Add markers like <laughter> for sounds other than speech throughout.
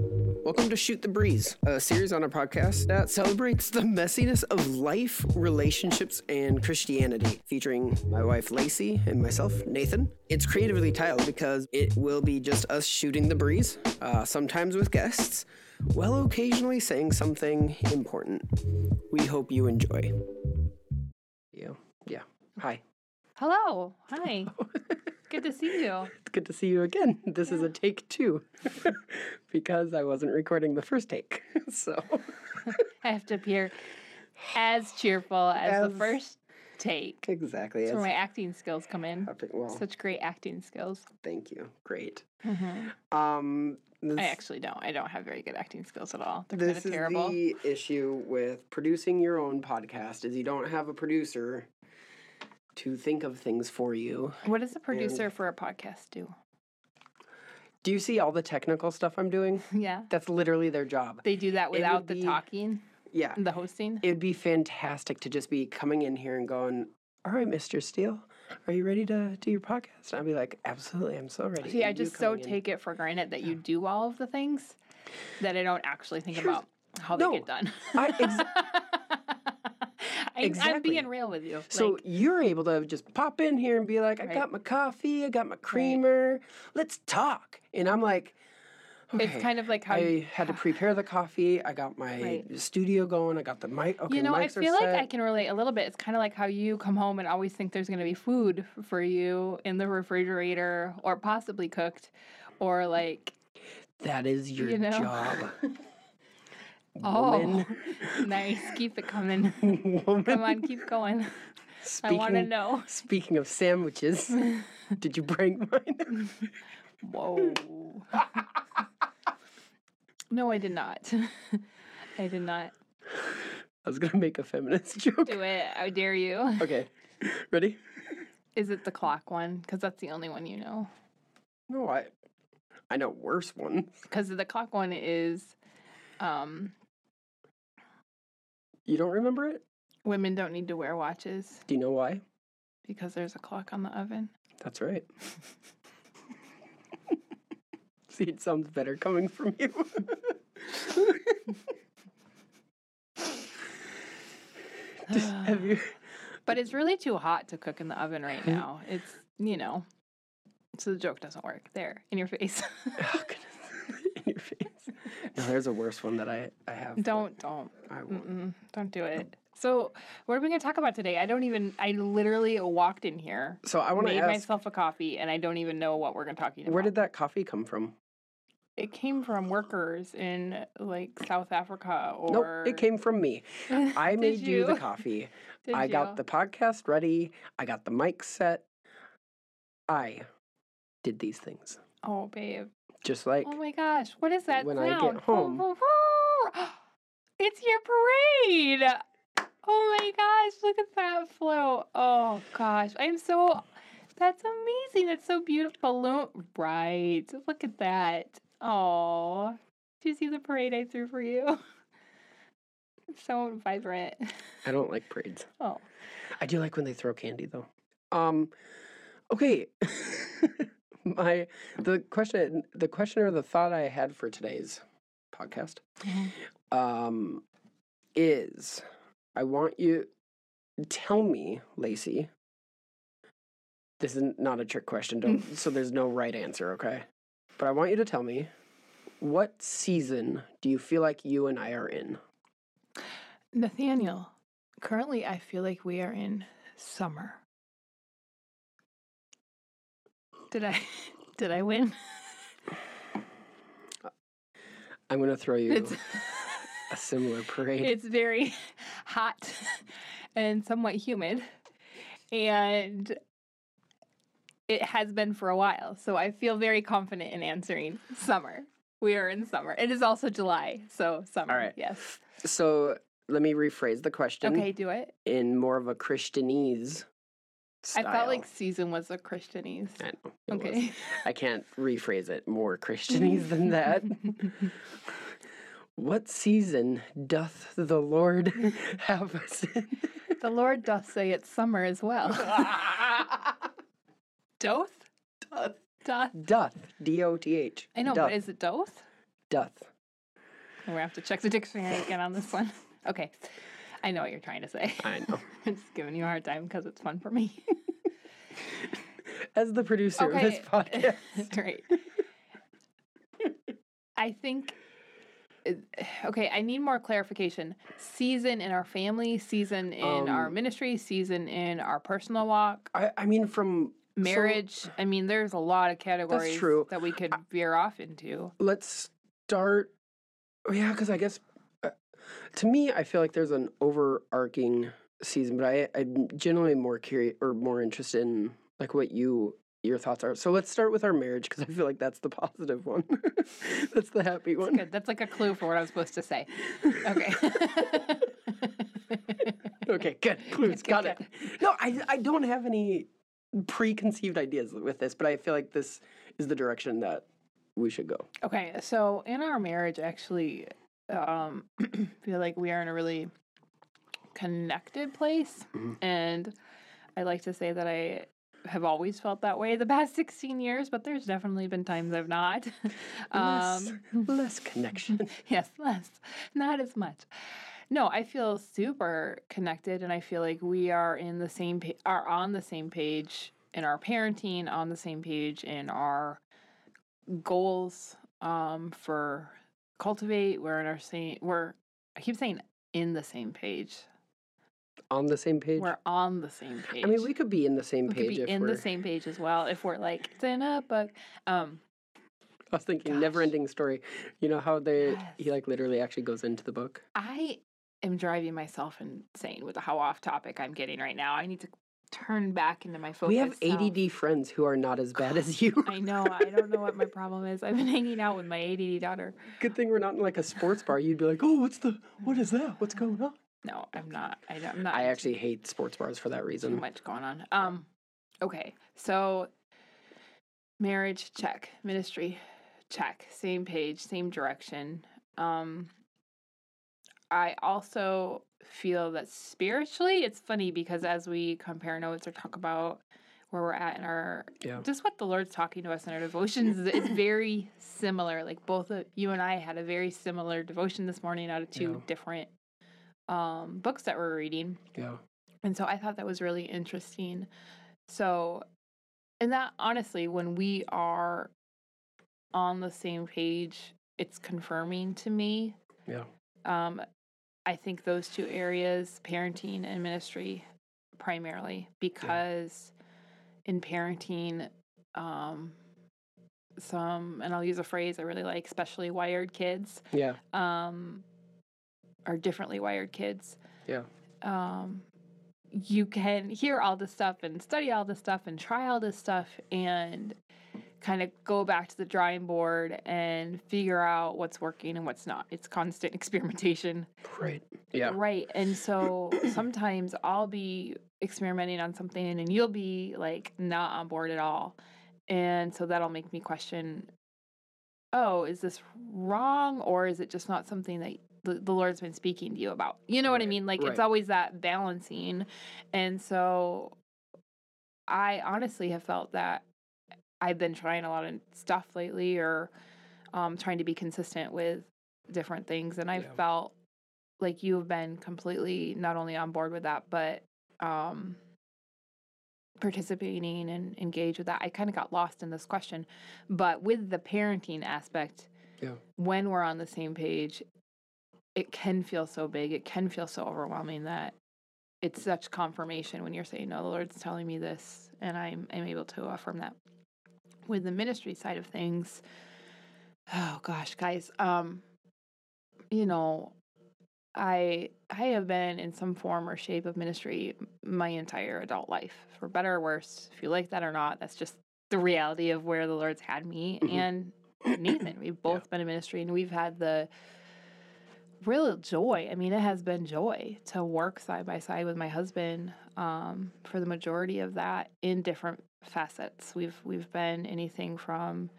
Welcome to Shoot the Breeze, a series on our podcast that celebrates the messiness of life, relationships, and Christianity, featuring my wife Lacey and myself, Nathan. It's creatively titled because it will be just us shooting the breeze, uh, sometimes with guests, while occasionally saying something important. We hope you enjoy. Yeah, yeah. Hi. Hello. Hi. <laughs> Good to see you. <laughs> It's good to see you again. This is a take two <laughs> because I wasn't recording the first take. <laughs> so I have to appear as cheerful as, As- the first take. exactly. That's where my acting skills come in. well, Such great acting skills. thank you. Great. Mhm. Um, this, I actually don't. I don't have very good acting skills at all. They're kind this of is terrible. the issue with producing your own podcast is you don't have a producer to think of things for you. What does a producer for a podcast do? Do you see all the technical stuff I'm doing? <laughs> Yeah. That's literally their job. They do that without the be- talking, Yeah. the hosting. It'd be fantastic to just be coming in here and going, All right, Mr. Steele, are you ready to do your podcast? And I'd be like, Absolutely, I'm so ready. See, I And you just so in- take it for granted that you do all of the things that I don't actually think Here's- about how they No, get done. I ex- <laughs> I, I'm Exactly. being real with you. So Like, you're able to just pop in here and be like, I Right. got my coffee, I got my creamer, let's talk. And I'm like, okay. it's kind of like how you, I had to prepare the coffee. I got my Right. studio going. I got the mic. Okay, you know, I feel like set. I can relate a little bit. It's kind of like how you come home and always think there's going to be food for you in the refrigerator or possibly cooked or like, That is your you know? job. <laughs> oh, Woman. <laughs> nice. Keep it coming. <laughs> Woman. Come on, keep going. I want to Speaking- know. Speaking of sandwiches, <laughs> did you bring mine? Whoa. no, I did not. I did not. I was gonna make a feminist joke. Do it. I dare you. Okay, ready? Is it the clock one? Because that's the only one you know. No, I, I know worse ones. Because the clock one is um, You don't remember it? women don't need to wear watches Do you know why? because there's a clock on the oven. That's right. <laughs> See, it sounds better coming from you. <laughs> Just have you? <sighs> But it's really too hot to cook in the oven right now. It's, you know, so the joke doesn't work. There, in your face. <laughs> Oh. In your face. No, there's a worse one that I, I have. don't, don't, I won't. don't do it. So, what are we going to talk about today? I don't even, I literally walked in here, So I want to made ask, myself a coffee, and I don't even know what we're going to talk about. where did that coffee come from? it came from workers in like South Africa or Nope, it came from me. <laughs> I made you the coffee. <laughs> Did I you? got the podcast ready. I got the mic set. I did these things. Oh, babe. Just like Oh my gosh, what is that when I get sound? home. <gasps> It's your parade. Oh my gosh, look at that float. Oh gosh, I'm so. That's amazing. It's so beautiful. Balloon. Right. Look at that. Oh, do you see the parade I threw for you? <laughs> It's so vibrant. I don't like parades. <laughs> Oh, I do like when they throw candy though. Um okay. <laughs> My the question the question or the thought I had for today's podcast um is I want you tell me, Lacey. This is not a trick question, don't <laughs> so there's no right answer, okay? But I want you to tell me what season do you feel like you and I are in? Nathaniel. Currently, I feel like we are in summer. Did I? <laughs> Did I win? I'm gonna throw you It's a similar parade. <laughs> it's very hot and somewhat humid, and it has been for a while. So I feel very confident in answering summer. We are in summer. It is also July, so summer. right. Yes. So let me rephrase the question Okay, do it. in more of a Christianese style. I felt like season was a Christianese. I know, it was. Okay. I can't rephrase it more Christianese than <laughs> that. what season doth the Lord <laughs> have us in? the Lord doth say it's summer as well. <laughs> Doth? doth. Doth. Doth. D O T H. I know, Doth. but is it doth? Doth. We're going to have to check the dictionary again on this one. Okay. I know what you're trying to say. I know. <laughs> I'm just giving you a hard time because it's fun for me. As the producer of this Okay. podcast. <laughs> right. I think. Okay, I need more clarification. Season in our family, season in our Um, ministry, season in our personal walk, I, I mean, from so marriage. I mean, there's a lot of categories that we could veer off into. let's start. oh, Yeah, because I guess uh, to me, I feel like there's an overarching season, but I, I'm generally more curious or more interested in like what you your thoughts are. So let's start with our marriage because I feel like that's the positive one. <laughs> that's the happy one. Good. That's like a clue for what I was supposed to say. Okay. <laughs> Okay, good. <laughs> Clues, Good, got good, it. No, I I don't have any preconceived ideas with this, but I feel like this is the direction that we should go. Okay, so in our marriage, actually, um, <clears throat> feel like we are in a really connected place, Mhm. and I like to say that I have always felt that way the past <laughs> 16 years, but there's definitely been times I've not. <laughs> Less, um, <laughs> less connection. yes, less, not as much. No, I feel super connected, and I feel like we are in the same pa- are on the same page in our parenting, on the same page in our goals um, for cultivate. We're in our same. We're I keep saying in the same page. On the same page. We're on the same page. I mean, we could be in the same We page could be in the same page as well if we're like it's in a book. Um, I was thinking Gosh. never ending story. You know how they he like literally actually goes into the book. I am driving myself insane with how off topic I'm getting right now. I need to turn back into my focus. we have. ADD friends who are not as bad <sighs> as you. I know. I don't know what my problem is. I've been hanging out with my ADD daughter. Good thing we're not in like a sports bar. You'd be like, oh, what's the what is that? What's going on? No, I'm not. I don't, I'm not. I actually hate sports bars for that reason. too much going on. Um, okay. So, marriage check, ministry check, same page, same direction. Um, I also feel that spiritually, it's funny because as we compare notes or talk about where we're at in our Yeah. just what the Lord's talking to us in our devotions, <clears throat> it's very similar. Like both of you and I had a very similar devotion this morning out of two Yeah. different um, books that we're reading. Yeah. And so I thought that was really interesting. So, and that honestly, when we are on the same page, it's confirming to me. Yeah. Um, I think those two areas, parenting and ministry, primarily, because in parenting, um, some, and I'll use a phrase I really like, especially wired kids, Yeah. um, are differently wired kids Yeah. um, you can hear all this stuff and study all this stuff and try all this stuff and kind of go back to the drawing board and figure out what's working and what's not. It's constant <laughs> experimentation. Right. Yeah. Right. And so <clears throat> sometimes I'll be experimenting on something and you'll be like not on board at all. And so that'll make me question oh, is this wrong or is it just not something that the, the Lord's been speaking to you about? You know what I mean? Like right. it's always that balancing. And so I honestly have felt that I've been trying a lot of stuff lately or um, trying to be consistent with different things. And I've Yeah. felt like you have been completely not only on board with that, but um, participating and engaged with that. I kind of got lost in this question. But with the parenting aspect, Yeah. when we're on the same page, it can feel so big. It can feel so overwhelming that it's such confirmation when you're saying, No, the Lord's telling me this, and I'm, I'm able to affirm that. With the ministry side of things, oh gosh, guys, um, you know, I I have been in some form or shape of ministry my entire adult life, for better or worse. If you like that or not, that's just the reality of where the Lord's had me Mhm. and <clears throat> Nathan. We've both been in ministry, and we've had the real joy. I mean, it has been joy to work side by side with my husband um, for the majority of that in different facets. We've we've been anything from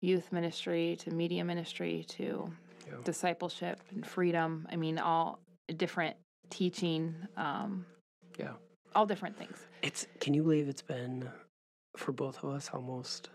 youth ministry to media ministry to Yeah. discipleship and freedom. I mean, all different teaching, um, Yeah. all different things. It's can you believe it's been for both of us almost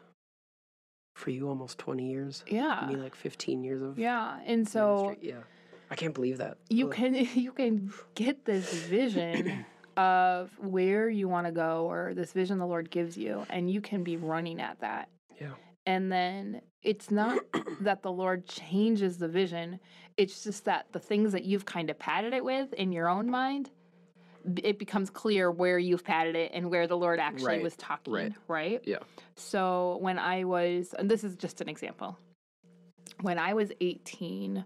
for you almost 20 years. Yeah. Me like 15 years of Yeah. And so ministry. yeah. I can't believe that. you Ugh. can <laughs> you can get this vision <clears throat> of where you want to go or this vision the Lord gives you and you can be running at that. Yeah. And then it's not <clears throat> that the Lord changes the vision, it's just that the things that you've kind of padded it with in your own mind it becomes clear where you've padded it and where the Lord actually Right, was talking, right. right? Yeah. So when I was, and this is just an example, when I was 18,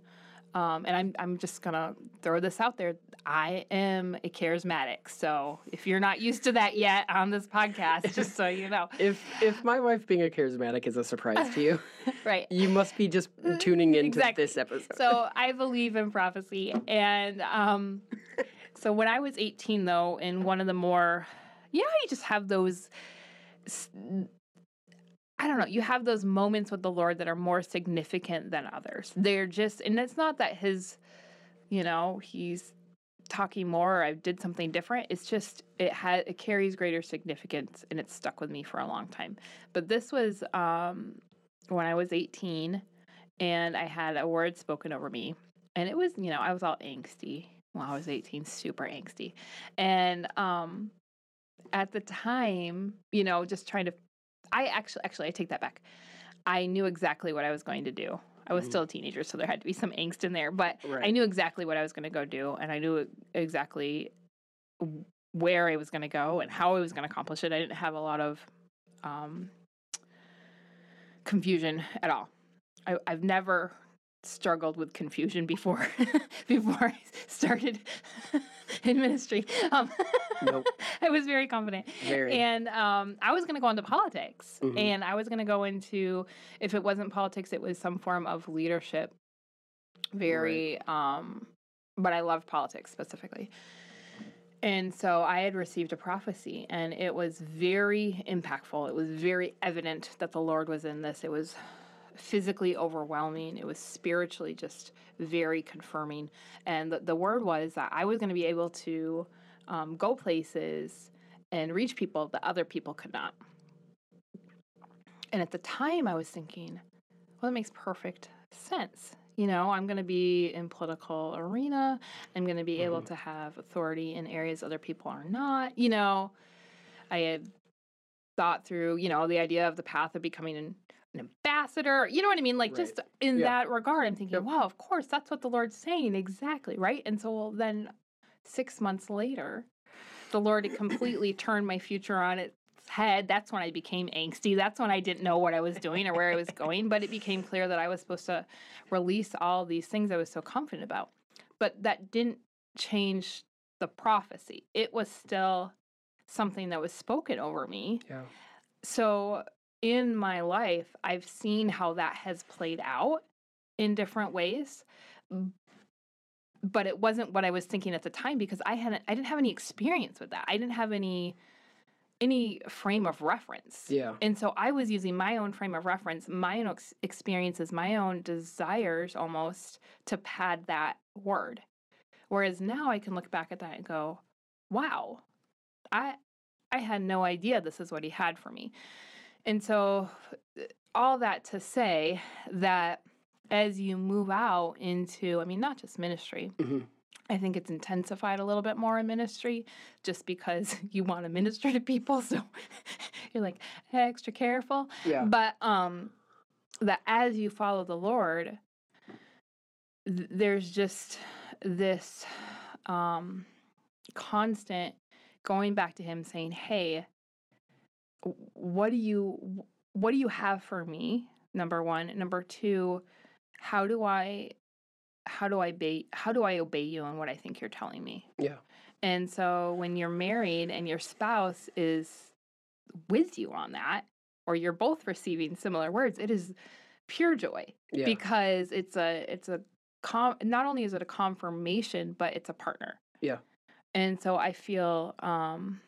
um, and I'm I'm just gonna throw this out there. I am a charismatic, so if you're not used to that yet on this podcast, just so you know, <laughs> If if my wife being a charismatic is a surprise to you, <laughs> right? you must be just tuning into Exactly. this episode. So I believe in prophecy, and um, so when I was 18, though, in one of the more, yeah, you just have those. I don't know. You have those moments with the Lord that are more significant than others. They're just, and it's not that his, you know, he's talking more or I did something different. It's just it had it carries greater significance and it's stuck with me for a long time. But this was um when I was 18 and I had a word spoken over me. And it was, you know, I was all angsty. When I was 18, super angsty. And um at the time, you know, just trying to I actually actually I take that back. I knew exactly what I was going to do. I was Mhm. still a teenager, so there had to be some angst in there, but I knew exactly what I was going to go do and I knew exactly where I was going to go and how I was going to accomplish it. I didn't have a lot of um, confusion at all. I, I've never struggled with confusion before <laughs> before I started <laughs> in ministry. Um, Nope. <laughs> I was very confident. Very. And um, I was going to go into politics, Mhm. and I was going to go into if it wasn't politics, it was some form of leadership. Very, um, but I loved politics specifically. And so I had received a prophecy, and it was very impactful. It was very evident that the Lord was in this. It was physically overwhelming. It was spiritually just very confirming. And the, the word was that I was going to be able to um, go places and reach people that other people could not. And at the time, I was thinking, well, that makes perfect sense. You know, I'm going to be in political arena. I'm going to be able Mhm. to have authority in areas other people are not. You know, I had thought through, you know, the idea of the path of becoming an, ambassador. You know what I mean? Like Right. just in Yeah. that regard, I'm thinking, Yep. wow, of course, that's what the Lord's saying exactly, right? And so well, then six months later, the Lord had completely <clears throat> turned my future on its head. That's when I became angsty. That's when I didn't know what I was doing or where I was going. But it became clear that I was supposed to release all these things I was so confident about. But that didn't change the prophecy. It was still something that was spoken over me. yeah. So in my life, I've seen how that has played out in different ways. But it wasn't what I was thinking at the time because I hadn't I didn't have any experience with that. I didn't have any any frame of reference. Yeah. And so I was using my own frame of reference, my own ex- experiences, my own desires almost to pad that word. Whereas now I can look back at that and go, wow, I I had no idea this is what he had for me. And so uh, all that to say that as you move out into, I mean, not just ministry, Mhm. I think it's intensified a little bit more in ministry just because <laughs> you want to minister to people. <laughs> So you're like extra careful. Yeah. But um, that as you follow the Lord, th- there's just this um, constant going back to Him saying, "Hey, what do you what do you have for me?" Number one. Number two, how do I how do I obey how do I obey you on what I think you're telling me? Yeah. And so when you're married and your spouse is with you on that, or you're both receiving similar words, it is pure joy Yeah. because it's a it's a com- not only is it a confirmation, but it's a partner. Yeah. And so I feel um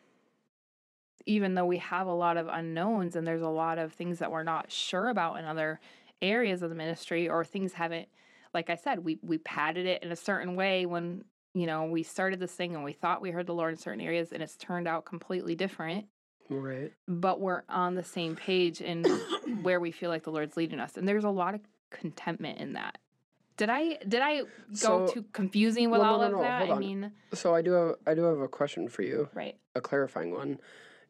even though we have a lot of unknowns and there's a lot of things that we're not sure about in other areas of the ministry or things haven't like I said, we we padded it in a certain way when you know we started this thing and we thought we heard the Lord in certain areas and it's turned out completely different. Right. but we're on the same page in <coughs> where we feel like the Lord's leading us. And there's a lot of contentment in that. Did I did I go So- too confusing with Well, no, all no, of no, that? hold I mean, So I do have I do have a question for you, right. a clarifying one.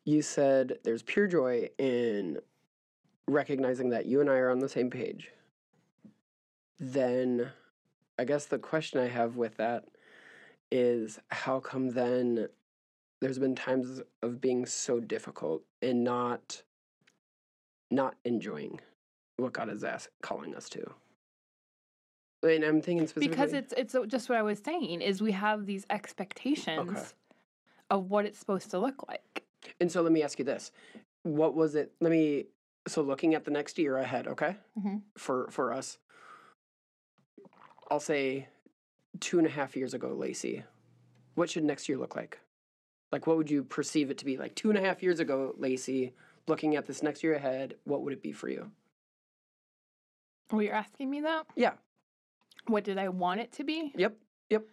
You said there's pure joy in recognizing that you and I are on the same page. Then I guess the question I have with that is how come then there's been times of being so difficult and not not enjoying what God is ask, calling us to. And I'm thinking specifically Because it's it's just what I was saying is we have these expectations of what it's supposed to look like. And so let me ask you this: What was it? Let me. So looking at the next year ahead, okay, Mhm. for for us, I'll say two and a half years ago, Lacey. What should next year look like? Like, what would you perceive it to be? Like two and a half years ago, Lacey. Looking at this next year ahead, what would it be for you? Well, you're asking me that? Yeah. What did I want it to be? Yep. Yep.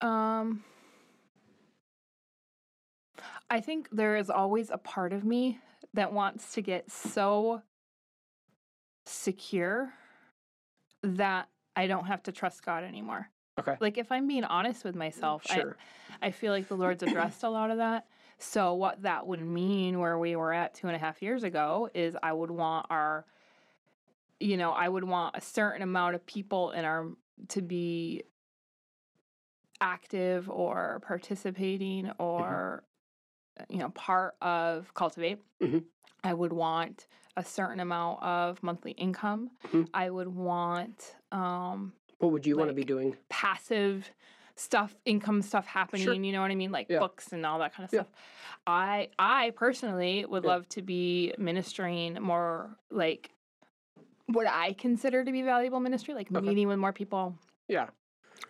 Um I think there is always a part of me that wants to get so secure that I don't have to trust God anymore. Okay. Like if I'm being honest with myself, Sure. I, I feel like the Lord's addressed a lot of that. So what that would mean where we were at two and a half years ago is I would want our you know, I would want a certain amount of people in our to be active or participating mm-hmm. or you know part of cultivate Mhm. i would want a certain amount of monthly income Mhm. i would want um what would you want to be doing? passive stuff income stuff happening you know what i mean like Yeah. books and all that kind of Yeah. stuff i i personally would Yeah. love to be ministering more like what i consider to be valuable ministry like Okay. meeting with more people Yeah.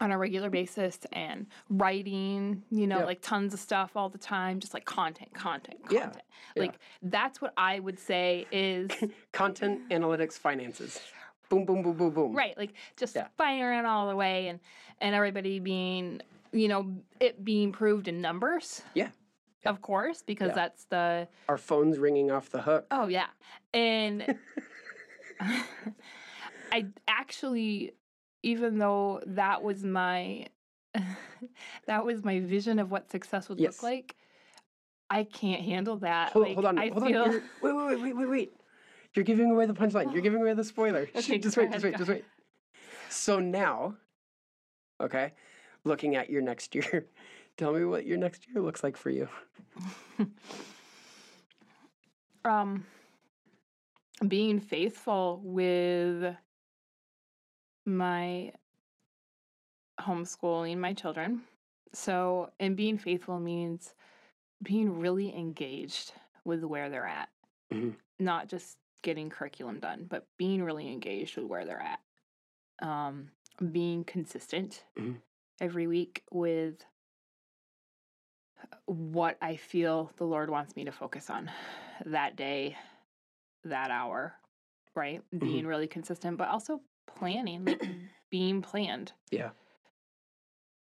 On a regular basis and writing, you know, Yeah. like tons of stuff all the time, just like content, content, content. yeah. Like that's what I would say is <laughs> Content, analytics, finances. Boom, boom, boom, boom, boom. right, like just Yeah. firing all the way and and everybody being, you know, it being proved in numbers. Yeah. Yeah. Of course, because Yeah. that's the Our phones ringing off the hook. Oh yeah. And <laughs> <laughs> I actually even though that was my <laughs> that was my vision of what success would Yes. look like, I can't handle that. Hold, like, hold on, I hold feel on. You're, wait, wait, wait, wait, wait, wait. You're giving away the punchline. You're <gasps> giving away the spoiler. <laughs> Okay, just wait, just wait, just wait. So now, okay, looking at your next year, <laughs> tell me what your next year looks like for you. um being faithful with my homeschooling my children. So, and being faithful means being really engaged with where they're at. Mhm. Not just getting curriculum done, but being really engaged with where they're at. Um, being consistent Mhm. every week with what I feel the Lord wants me to focus on that day, that hour, right? Mm-hmm. Being really consistent, but also planning, like <clears throat> being planned. Yeah.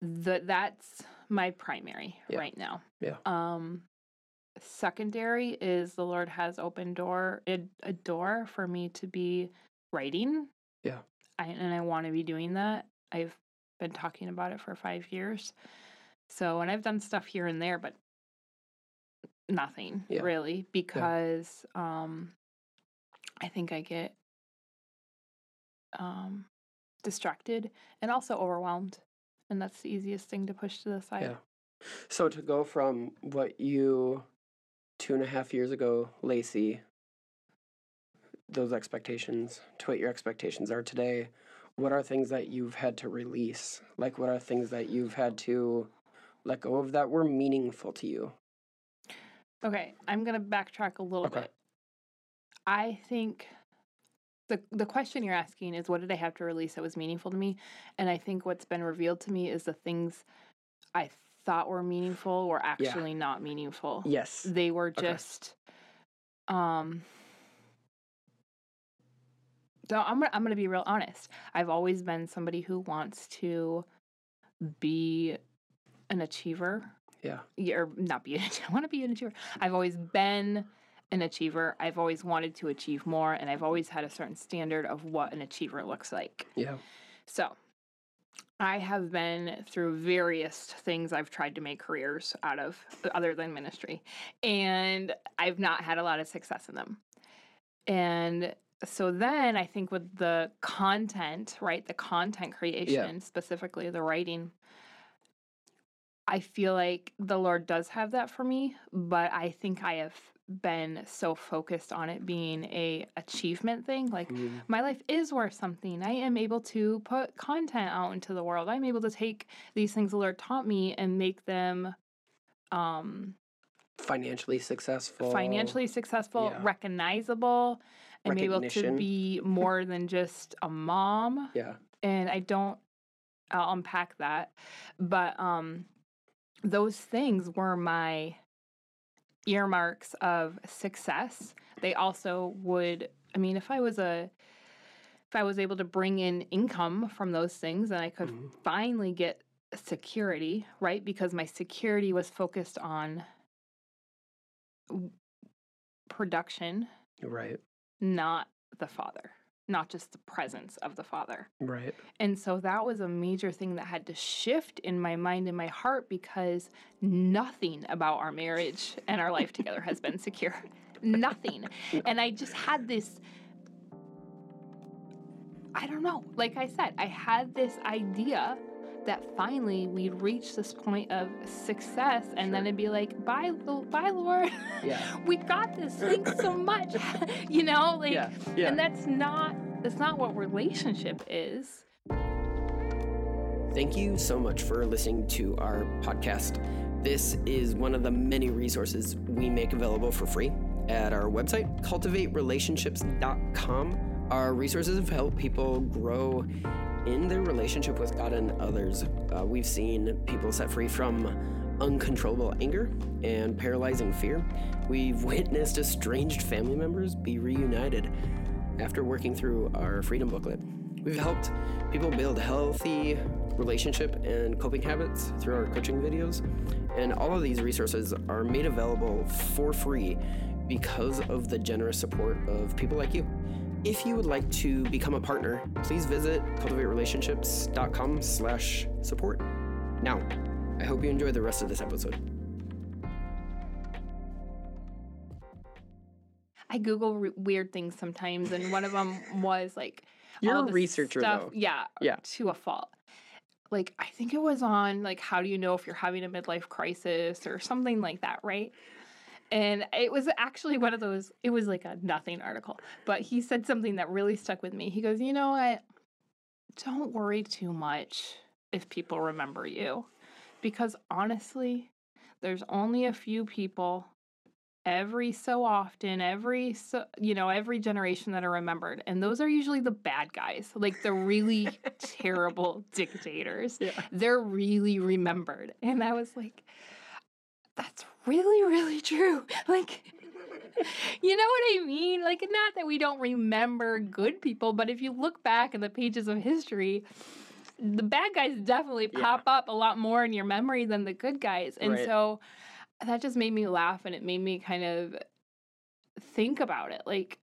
The, that's my primary Yeah. right now. Yeah. Um, secondary is the Lord has opened door a, a door for me to be writing. Yeah. I, and I want to be doing that. I've been talking about it for five years. So, and I've done stuff here and there, but nothing Yeah. really because um, I think I get um, distracted and also overwhelmed. And that's the easiest thing to push to the side. Yeah. So to go from what you two and a half years ago, Lacey, those expectations to what your expectations are today, what are things that you've had to release? Like what are things that you've had to let go of that were meaningful to you? Okay, I'm gonna backtrack a little Okay. bit. I think the the question you're asking is what did I have to release that was meaningful to me? And I think what's been revealed to me is the things I thought were meaningful were actually not meaningful. Yes. They were Okay. just um so I'm gonna, I'm gonna be real honest. I've always been somebody who wants to be an achiever Yeah. yeah, or not be an <laughs> I want to be an achiever. I've always been an achiever. I've always wanted to achieve more and I've always had a certain standard of what an achiever looks like. Yeah. So, I have been through various things I've tried to make careers out of other than ministry and I've not had a lot of success in them. And so then I think with the content, right, the content creation, specifically the writing, I feel like the Lord does have that for me, but I think I have been so focused on it being a achievement thing like Mhm. my life is worth something i am able to put content out into the world i'm able to take these things the lord taught me and make them um Financially successful. financially successful yeah. recognizable i'm able to be more than just a mom Yeah. and I don't I'll unpack that. But um those things were my earmarks of success. They also would I mean if I was a if I was able to bring in income from those things and I could Mhm. finally get security, right? Because my security was focused on production, Right. not the father, not just the presence of the father. Right. And so that was a major thing that had to shift in my mind and my heart because nothing about our marriage and our life together has been secure. Nothing. <laughs> And I just had this I don't know. Like I said, I had this idea that finally we'd reach this point of success and then it'd be like, bye, bye, Lord. <laughs> Yeah. we got this. Thanks so <laughs> much. <laughs> you know, like yeah. Yeah. and that's not that's not what relationship is. Thank you so much for listening to our podcast. This is one of the many resources we make available for free at our website, cultivaterelationships.com. Our resources have helped people grow in their relationship with God and others. Uh, we've seen people set free from uncontrollable anger and paralyzing fear. We've <laughs> witnessed estranged family members be reunited after working through our freedom booklet. We've helped people build healthy relationship and coping habits through our coaching videos. And all of these resources are made available for free because of the generous support of people like you. If you would like to become a partner, please visit cultivaterelationships.com slash support. Now, I hope you enjoy the rest of this episode. I Google re- weird things sometimes, and one of them <laughs> was like You're all a researcher, stuff, though. Yeah, Yeah. to a fault. Like I think it was on like how do you know if you're having a midlife crisis or something like that, right? And it was actually one of those. It was like a nothing article, but he said something that really stuck with me. He goes, "You know what? Don't worry too much if people remember you, because honestly, there's only a few people every so often every so you know every generation that are remembered and those are usually the bad guys like the really <laughs> terrible dictators Yeah. they're really remembered and i was like that's really really true. <laughs> Like you know what i mean? Like not that we don't remember good people but if you look back in the pages of history the bad guys definitely Yeah. pop up a lot more in your memory than the good guys. And Right. so that just made me laugh and it made me kind of think about it. Like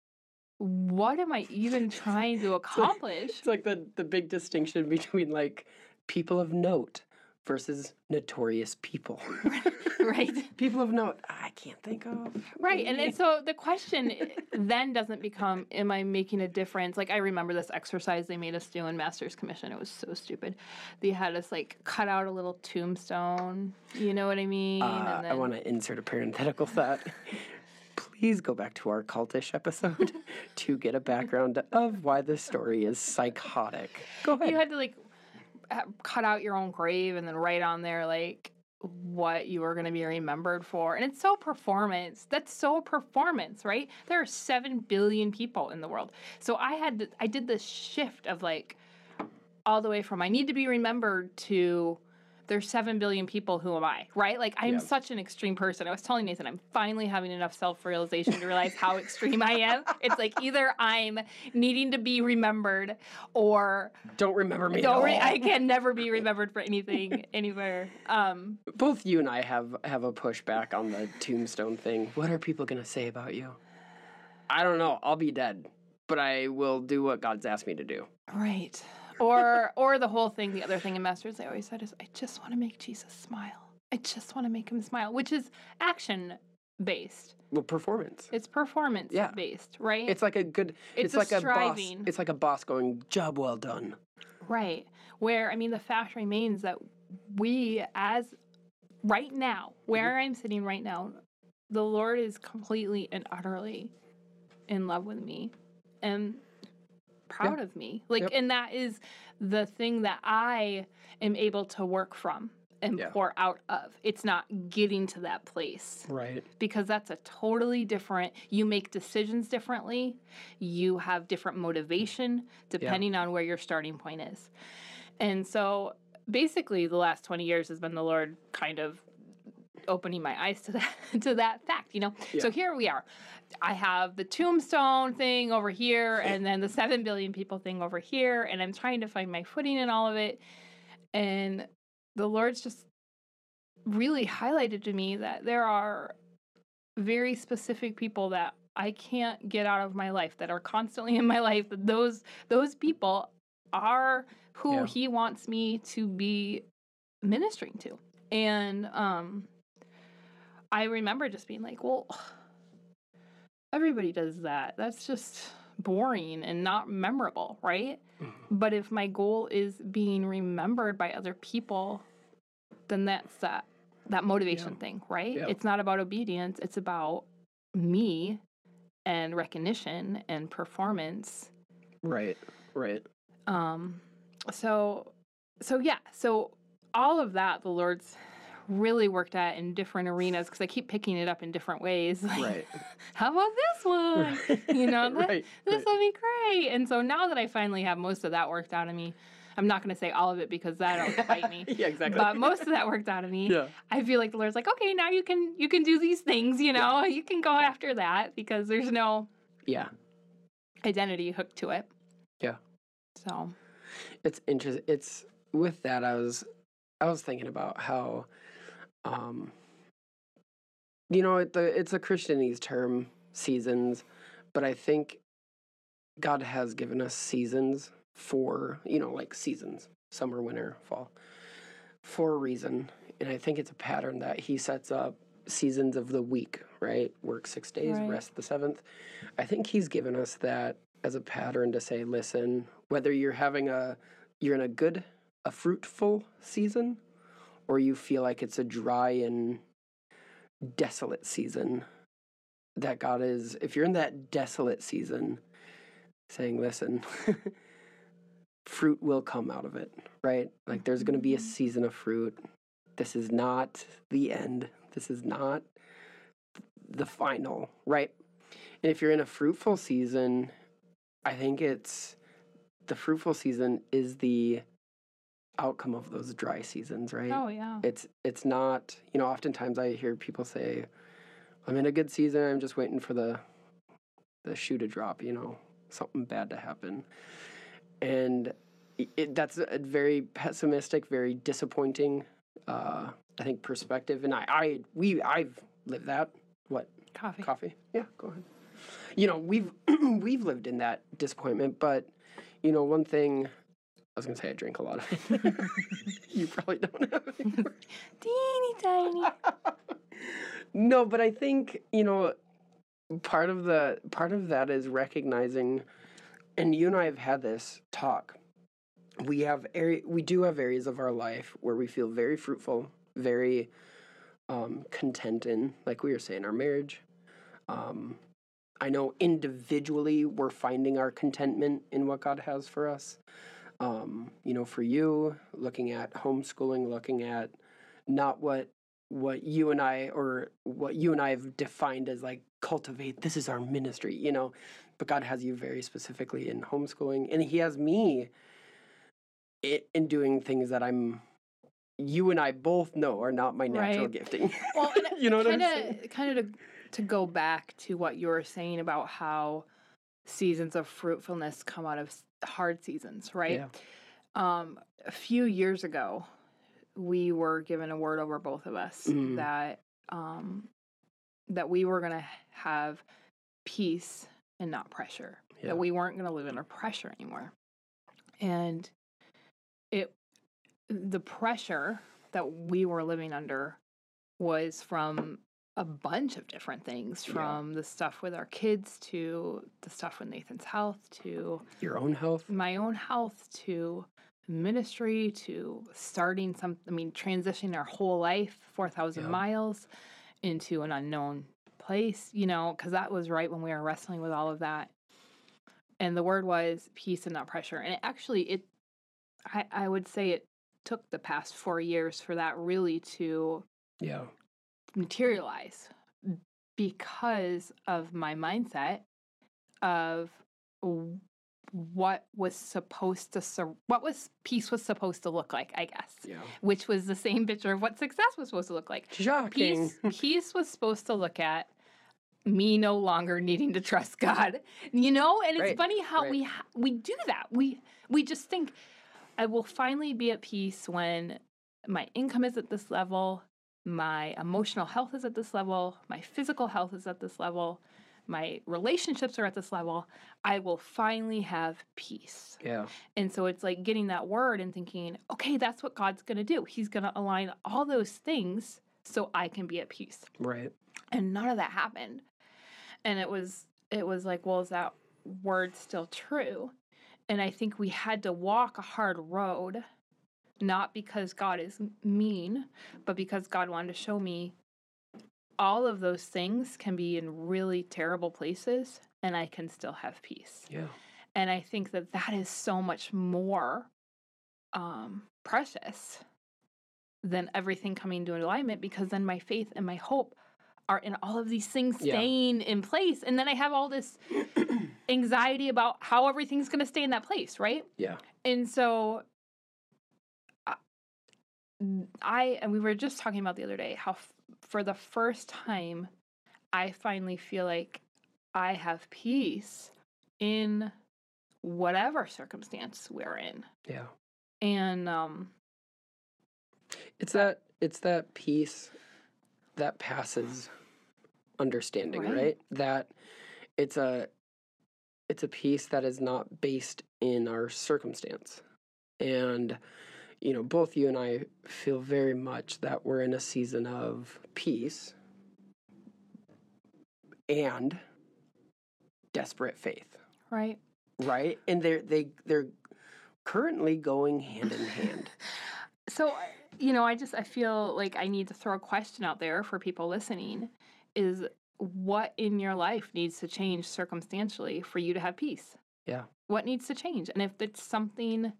what am i even trying to <laughs> accomplish? It's like the, the big distinction <laughs> between like people of note versus notorious people. <laughs> right <laughs> people of note, I can't think of. right and, and <laughs> so the question then doesn't become am i making a difference like i remember this exercise they made us do in master's commission it was so stupid they had us like cut out a little tombstone you know what i mean Uh, I want to insert a parenthetical thought. Please go back to our cultish episode to get a background of why this story is psychotic. Go ahead. you had to like cut out your own grave and then write on there like what you are going to be remembered for and it's so performance that's so performance right? There are 7 billion people in the world. So i had to, i did this shift of like all the way from i need to be remembered to there's 7 billion people who am i right like i'm Yeah. such an extreme person i was telling nathan i'm finally having enough self-realization to realize how extreme i am it's like either i'm needing to be remembered or Don't remember me. don't re- all. i can never be <laughs> remembered for anything anywhere um Both you and I have have a pushback on the tombstone thing. What are people gonna say about you? I don't know. I'll be dead, but I will do what God's asked me to do. right <laughs> or or the whole thing the other thing in masters i always said is i just want to make jesus smile i just want to make him smile which is action based Well, performance. it's performance Yeah. based right It's like a good. It's It's, a like a striving. boss. It's like a boss going, "Job well done." Right. Where, I mean, the fact remains that we, as right now, where mm-hmm. I'm sitting right now, the Lord is completely and utterly in love with me and proud of me. Like, Yep. and that is the thing that I am able to work from and Yeah. pour out of. It's not getting to that place Right. because that's a totally different you make decisions differently you have different motivation depending on where your starting point is and so basically the last 20 years has been the lord kind of opening my eyes to that <laughs> to that fact you know so here we are i have the tombstone thing over here and then the 7 billion people thing over here and i'm trying to find my footing in all of it and the lord's just really highlighted to me that there are very specific people that I can't get out of my life that are constantly in my life that those those people are who Yeah. he wants me to be ministering to. And um I remember just being like, well everybody does that. That's just boring and not memorable, right? Mhm. But if my goal is being remembered by other people, then that's that that motivation Yeah. thing, right? Yeah. It's not about obedience, it's about me and recognition and performance. Right. Right. Um so so yeah, so all of that the Lord's really worked at in different arenas because I keep picking it up in different ways. <laughs> Like, Right. <laughs> how about this one? You know, <laughs> that- right. this right. will be great. And so now that I finally have most of that worked out of me, I'm not going to say all of it because that'll bite me. yeah. Exactly. But most of that worked out of me. yeah. I feel like the Lord's like, okay, now you can you can do these things. You know, you can go after that because there's no Yeah. identity hooked to it. Yeah. So It's interesting. It's with that. I was I was thinking about how, um, you know, it, the it's a Christianese term, seasons, but I think God has given us seasons for you know like seasons, summer, winter, fall, for a reason, and I think it's a pattern that He sets up seasons of the week. Right, work six days, Right. rest the seventh. I think He's given us that as a pattern to say, listen, whether you're having a you're in a good a fruitful season or you feel like it's a dry and desolate season that God is if you're in that desolate season saying listen <laughs> fruit will come out of it right? Like there's going to be a Mhm. season of fruit. This is not the end. This is not the final right? And if you're in a fruitful season i think it's the fruitful season is the outcome of those dry seasons right? Oh yeah. it's it's not you know oftentimes i hear people say i'm in a good season i'm just waiting for the the shoe to drop you know something bad to happen. And it, that's a very pessimistic very disappointing uh i think perspective. And i i we i've lived that. What? Coffee. coffee? Yeah go ahead. You know we've <clears throat> we've lived in that disappointment but you know one thing i was gonna say i drink a lot of it <laughs> you probably don't have. <laughs> Teeny tiny. <laughs> no but i think you know part of the part of that is recognizing and you and i have had this talk we have area we do have areas of our life where we feel very fruitful very um, content in like we were saying our marriage um, i know individually we're finding our contentment in what god has for us um, you know for you looking at homeschooling looking at not what what you and I or what you and I have defined as like cultivate this is our ministry, you know. But God has you very specifically in homeschooling and he has me in doing things that I'm you and I both know are not my natural Right. gifting. Well, <laughs> you know what I'm kind saying? of kind of to, to go back to what you were saying about how seasons of fruitfulness come out of hard seasons, right? Yeah. Um, a few years ago, we were given a word over both of us Mhm. that um, that we were going to have peace and not pressure. Yeah. That we weren't going to live under pressure anymore. And it the pressure that we were living under was from a bunch of different things Yeah. from the stuff with our kids to the stuff with Nathan's health to Your own health. my own health to ministry to starting some I mean transitioning our whole life 4000 Yeah. miles into an unknown place you know cuz that was right when we were wrestling with all of that and the word was peace and not pressure and it actually it I I would say it took the past 4 years for that really to Yeah. Materialize because of my mindset of what was supposed to sur- what was peace was supposed to look like i guess Yeah. which was the same picture of what success was supposed to look like Shocking. peace peace was supposed to look at me no longer needing to trust <laughs> god you know and it's Right, funny how right. we ha- we do that we we just think i will finally be at peace when my income is at this level my emotional health is at this level my physical health is at this level my relationships are at this level i will finally have peace Yeah. and so it's like getting that word and thinking, okay, that's what God's going to do. He's going to align all those things so I can be at peace. Right. And none of that happened. And it was it was like, well, is that word still true? And I think we had to walk a hard road not because God is mean, but because God wanted to show me all of those things can be in really terrible places and I can still have peace. Yeah. And I think that that is so much more um, precious than everything coming into alignment because then my faith and my hope are in all of these things Yeah. staying in place. And then I have all this <clears throat> anxiety about how everything's going to stay in that place, right? Yeah. And so I, and we were just talking about the other day how f- for the first time, I finally feel like I have peace in whatever circumstance we're in. Yeah. And um, It's that it's that peace that passes understanding, Right. right? That it's a it's a peace that is not based in our circumstance. And you know, both you and I feel very much that we're in a season of peace and desperate faith, right. right? And they're they they're currently going hand in hand. <laughs> So, you know, I just I feel like I need to throw a question out there for people listening is what in your life needs to change circumstantially for you to have peace? Yeah. What needs to change? And if it's something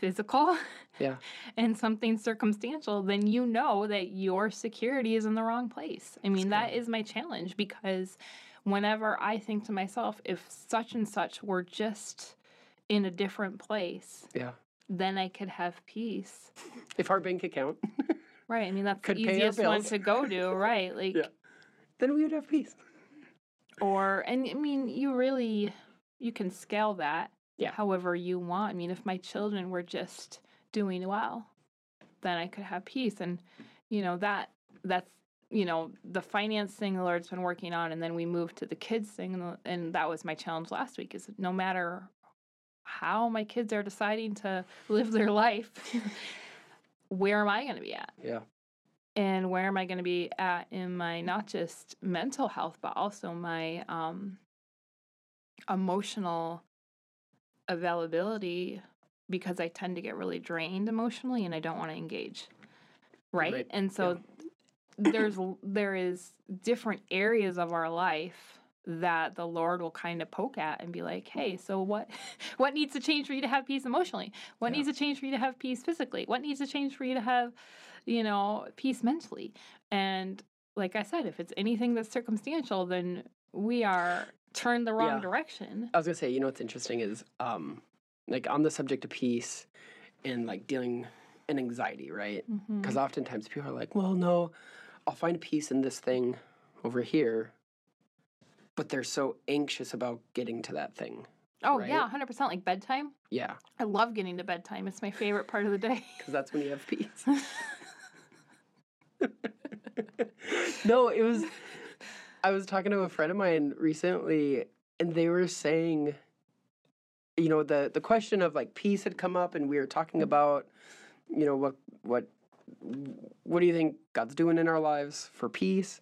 physical <laughs> Yeah. and something circumstantial, then you know that your security is in the wrong place. I mean, that good. is my challenge because whenever I think to myself, if such and such were just in a different place, Yeah. then I could have peace. <laughs> If our bank account, <laughs> Right. I mean, that's Could the easiest one to go to, right? Like, Yeah. then we would have peace. or, and I mean, you really, you can scale that Yeah. however you want. I mean, if my children were just doing well, then I could have peace. And, you know, that, that's, you know, the finance thing the Lord's been working on. And then we moved to the kids thing. And, that was my challenge last week is no matter how my kids are deciding to <laughs> live their life, <laughs> where am I going to be at? Yeah. and where am I going to be at in my not just mental health, but also my um, emotional availability because I tend to get really drained emotionally and I don't want to engage. Right? Right, And so there's there is different areas of our life that the Lord will kind of poke at and be like, "Hey, so what <laughs> what needs to change for you to have peace emotionally? What Yeah. needs to change for you to have peace physically? What needs to change for you to have, you know, peace mentally?" And like I said, if it's anything that's circumstantial, then we are turned the wrong Yeah. direction. I was gonna say, you know what's interesting is, um, like on the subject of peace and like dealing and anxiety, right? Because oftentimes people are like, well, no, I'll find peace in this thing over here. But they're so anxious about getting to that thing. Oh right? yeah, hundred percent. Like bedtime. Yeah. I love getting to bedtime. It's my favorite part of the day. <laughs> Because that's when you have peace. <laughs> <laughs> no, it was. I was talking to a friend of mine recently, and they were saying, you know, the the question of like peace had come up, and we were talking about, you know, what what what do you think God's doing in our lives for peace?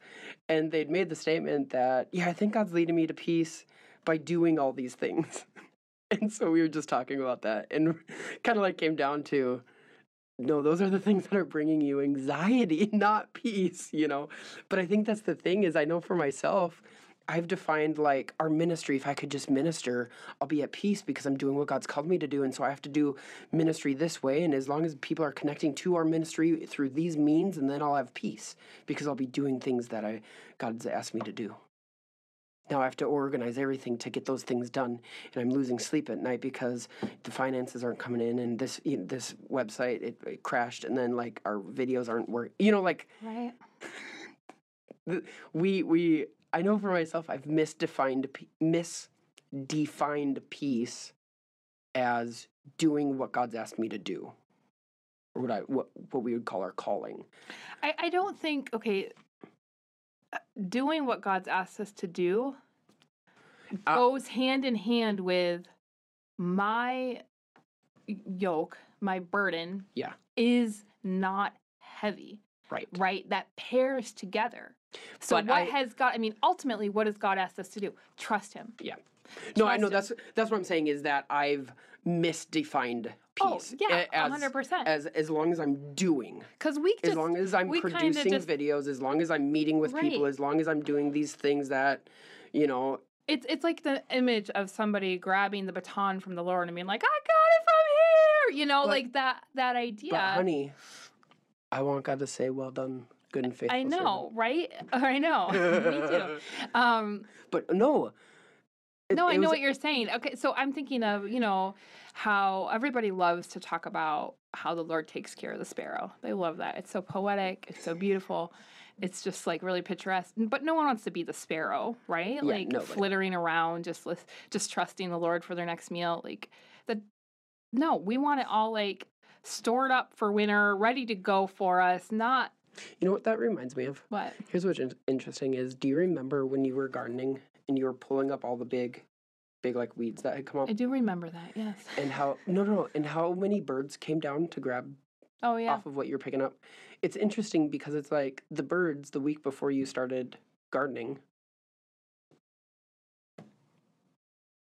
And they'd made the statement that, yeah, I think God's leading me to peace by doing all these things. <laughs> And so we were just talking about that and <laughs> kind of like came down to no, those are the things that are bringing you anxiety, <laughs> not peace, you know. But I think that's the thing is I know for myself, I've defined like our ministry, if I could just minister, I'll be at peace because I'm doing what God's called me to do. And so I have to do ministry this way. And as long as people are connecting to our ministry through these means, and then I'll have peace because I'll be doing things that I God's asked me to do. Now I have to organize everything to get those things done, and I'm losing sleep at night because the finances aren't coming in, and this you know, this website it, it crashed, and then like our videos aren't working. You know, like right. <laughs> the, we we I know for myself I've misdefined misdefined peace as doing what God's asked me to do, or what I what what we would call our calling. I, I don't think okay. Doing what God's asked us to do Uh, goes hand in hand with my yoke, my burden. Yeah. is not heavy. Right. Right, that pairs together. So But what I- has God? I mean, ultimately, what has God asked us to do? Trust Him. Yeah. No, I know Trust that's that's what I'm saying is that I've misdefined Oh yeah, as, hundred percent. as as long as I'm doing, Because we as long as I'm producing just- videos, as long as I'm meeting with people, as long as I'm doing these things that, you know, It's it's like the image of somebody grabbing the baton from the Lord and being like, "I got it from here," you know, But- like that that idea. but honey, I want God to say, "Well done, good and faithful." <laughs> I know, right? I know. Me too. <laughs> Um, But no. It- no, I know was- what you're saying. Okay, so I'm thinking of you know how everybody loves to talk about how the Lord takes care of the sparrow. They love that. It's so poetic. It's so beautiful. It's just like really picturesque. But no one wants to be the sparrow, right? like nobody. flittering around, just just trusting the Lord for their next meal. Like the no, we want it all like stored up for winter, ready to go for us. Not You know what that reminds me of? what Here's what's interesting is, do you remember when you were gardening and you were pulling up all the big, big like weeds that had come up? I do remember that. Yes. and how no no no and how many birds came down to grab Oh yeah. off of what you're picking up it's interesting because it's like the birds the week before you started gardening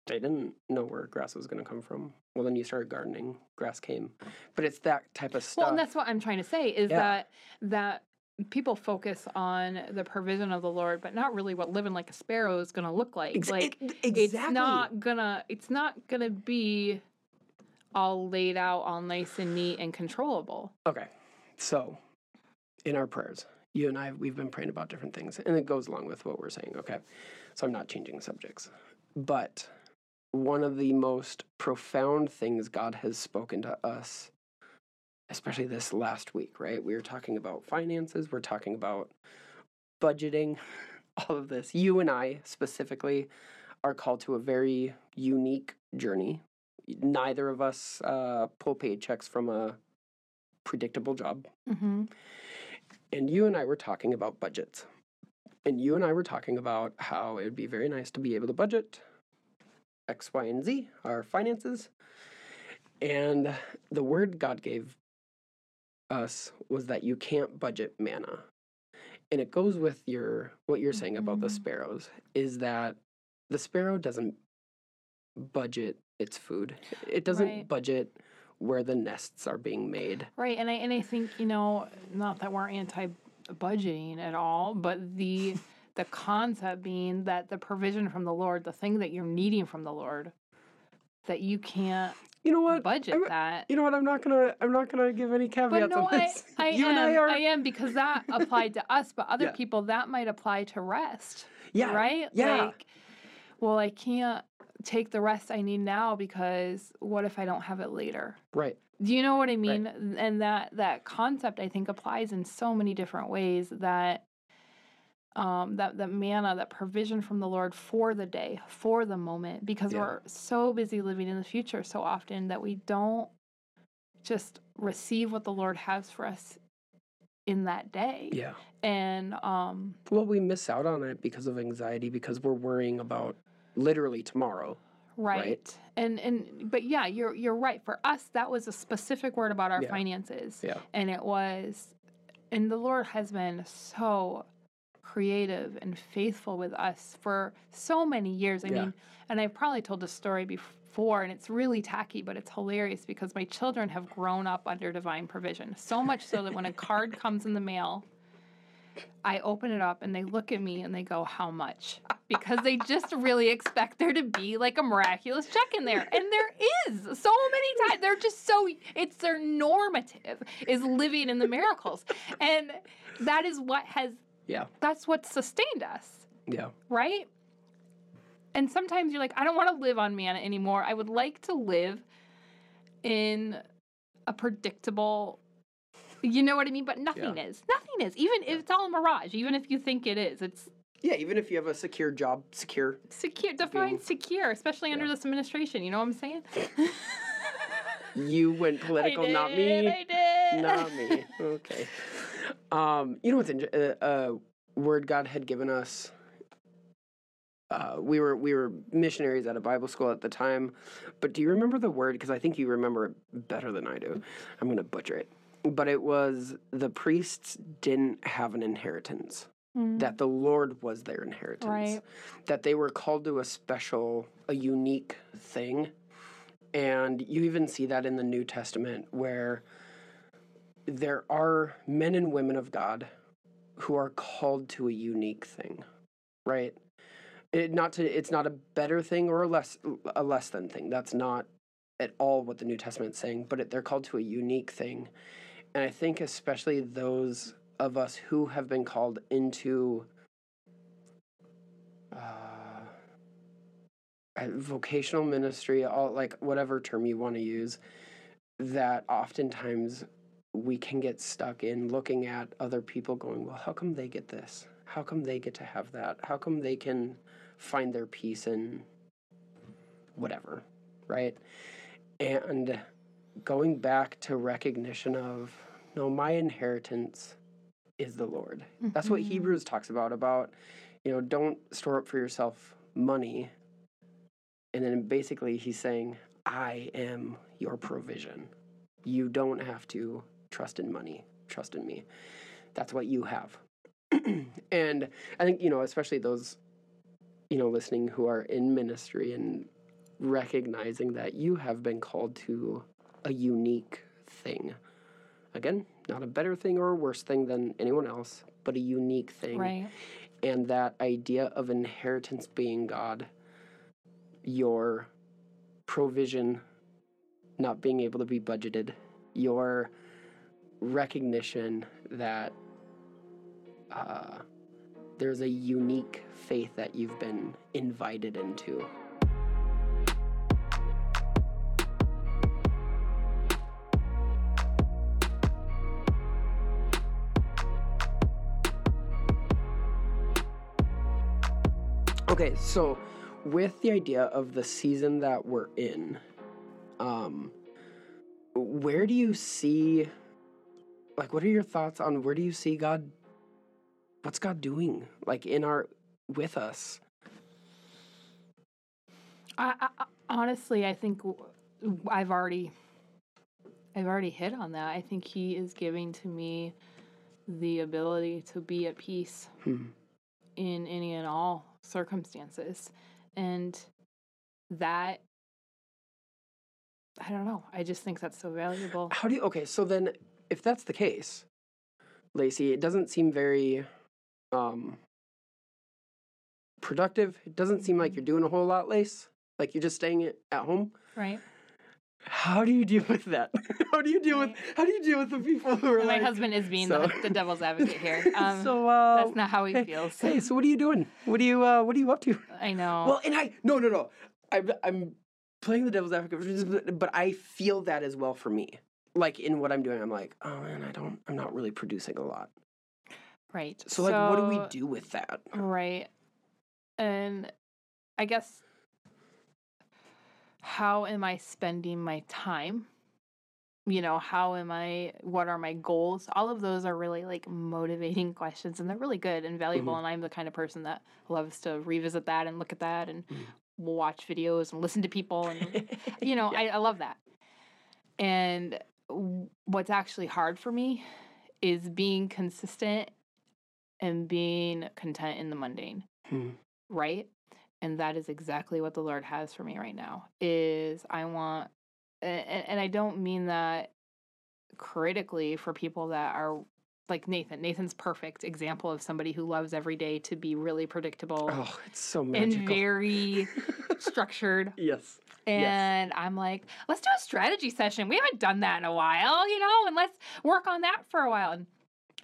they didn't know where grass was going to come from well then you started gardening grass came but it's that type of stuff Well, and that's what I'm trying to say is Yeah. that that people focus on the provision of the Lord, but not really what living like a sparrow is going to look like. Ex- like it- exactly it's not gonna it's not gonna be all laid out, all nice and neat and controllable. okay so in our prayers you and i we've been praying about different things and it goes along with what we're saying okay so i'm not changing subjects but one of the most profound things god has spoken to us especially this last week right we were talking about finances we're talking about budgeting <laughs> all of this you and i specifically are called to a very unique journey neither of us uh, pull paychecks from a predictable job Mm-hmm. and you and I were talking about budgets. And you and I were talking about how it would be very nice to be able to budget X, Y, and Z, our finances. And the word God gave us was that you can't budget manna. And it goes with your what you're saying about the Mhm. sparrows is that the sparrow doesn't budget its food. It doesn't Right. budget where the nests are being made. Right, and I and I think you know, not that we're anti budgeting at all, but the the concept being that the provision from the Lord, the thing that you're needing from the Lord, that you can't You know what? budget I'm- that. You know what? I'm not gonna. I'm not gonna give any caveats But no, on I, this. I you am. and I are. I am because that <laughs> applied to us, but other Yeah. people that might apply to rest. yeah. Right? Yeah. Like, well, I can't take the rest I need now because what if I don't have it later? Right. Do you know what I mean? right. And that that concept I think applies in so many different ways that um, that that manna, that provision from the Lord for the day, for the moment, because Yeah. we're so busy living in the future so often that we don't just receive what the Lord has for us in that day. Yeah. And um, Well, we miss out on it because of anxiety because we're worrying about literally tomorrow. right. And and but yeah, you're you're right. For us, that was a specific word about our Yeah. finances. Yeah. and it was and the lord has been so creative and faithful with us for so many years. I Yeah. mean and i've probably told this story before and it's really tacky but it's hilarious because my children have grown up under divine provision so much so that when a card comes in the mail i open it up and they look at me and they go how much? Because they just really expect there to be like a miraculous check in there. And there is so many times they're just so it's their normative is living in the miracles. And that is what has Yeah. that's what sustained us Yeah. right and sometimes you're like i don't want to live on manna anymore i would like to live in a predictable you know what i mean but nothing is nothing is even if it's all a mirage even if you think it is it's Yeah. Even if you have a secure job, secure. secure define Being- secure especially under Yeah. this administration you know what i'm saying You went <laughs> political, I not me. I did. not me. <laughs> Okay. Um, you know what's in, uh, uh, word God had given us. Uh, we were we were missionaries at a Bible school at the time, but do you remember the word? Because I think you remember it better than I do. I'm gonna butcher it, but it was the priests didn't have an inheritance. Mm, That the Lord was their inheritance. Right. That they were called to a special, a unique thing, and you even see that in the New Testament where there are men and women of God who are called to a unique thing, right? It not to it's not a better thing or a less a less than thing. That's not at all what the New Testament's saying, but it, they're called to a unique thing. And I think especially those of us who have been called into uh, uh, vocational ministry, all like whatever term you want to use, that oftentimes we can get stuck in looking at other people going, well, how come they get this? How come they get to have that? How come they can find their peace in whatever, right? And going back to recognition of, no, my inheritance is the Lord. That's what Mhm. Hebrews talks about about, you know, don't store up for yourself money. And then basically he's saying, I am your provision. You don't have to trust in money, trust in me. That's what you have. <clears throat> and I think, you know, especially those, you know, listening who are in ministry and recognizing that you have been called to a unique thing. Again, not a better thing or a worse thing than anyone else, but a unique thing. right And that idea of inheritance being God, your provision not being able to be budgeted, your recognition that uh, there's a unique faith that you've been invited into. Okay, so with the idea of the season that we're in, um, where do you see, like, what are your thoughts on where do you see God? What's God doing, like, in our, with us? I, I, honestly, I think I've already, I've already hit on that. I think He is giving to me the ability to be at peace Hmm. in any and all circumstances, and that I don't know. I just think that's so valuable. How do you, okay, so then if that's the case, Lacey, it doesn't seem very um, productive. It doesn't seem like you're doing a whole lot, Lace. Like you're just staying at home. Right? How do you deal with that? <laughs> how do you deal with how do you deal with the people who are And my like husband is being so- the, the devil's advocate here. <laughs> Um, so uh, that's not how he hey, feels. Hey, so what are you doing? What are you uh, what are you up to? <laughs> I know. Well, and I no no no. I'm I'm playing the devil's advocate, but I feel that as well for me. Like in what I'm doing, I'm like, oh man, I don't, I'm not really producing a lot. Right. So like, what do we do with that? Right. And I guess how am I spending my time? You know, how am I, what are my goals? All of those are really like motivating <laughs> questions and they're really good and valuable. Mhm. And I'm the kind of person that loves to revisit that and look at that and Mm. watch videos and listen to people. And, you know, Yeah. <laughs> I, I love that. And what's actually hard for me is being consistent and being content in the mundane Hmm. right and that is exactly what the lord has for me right now is i want and, and i don't mean that critically for people that are like nathan nathan's perfect example of somebody who loves every day to be really predictable Oh, it's so magical. and very <laughs> structured yes. and i'm like let's do a strategy session we haven't done that in a while you know and let's work on that for a while and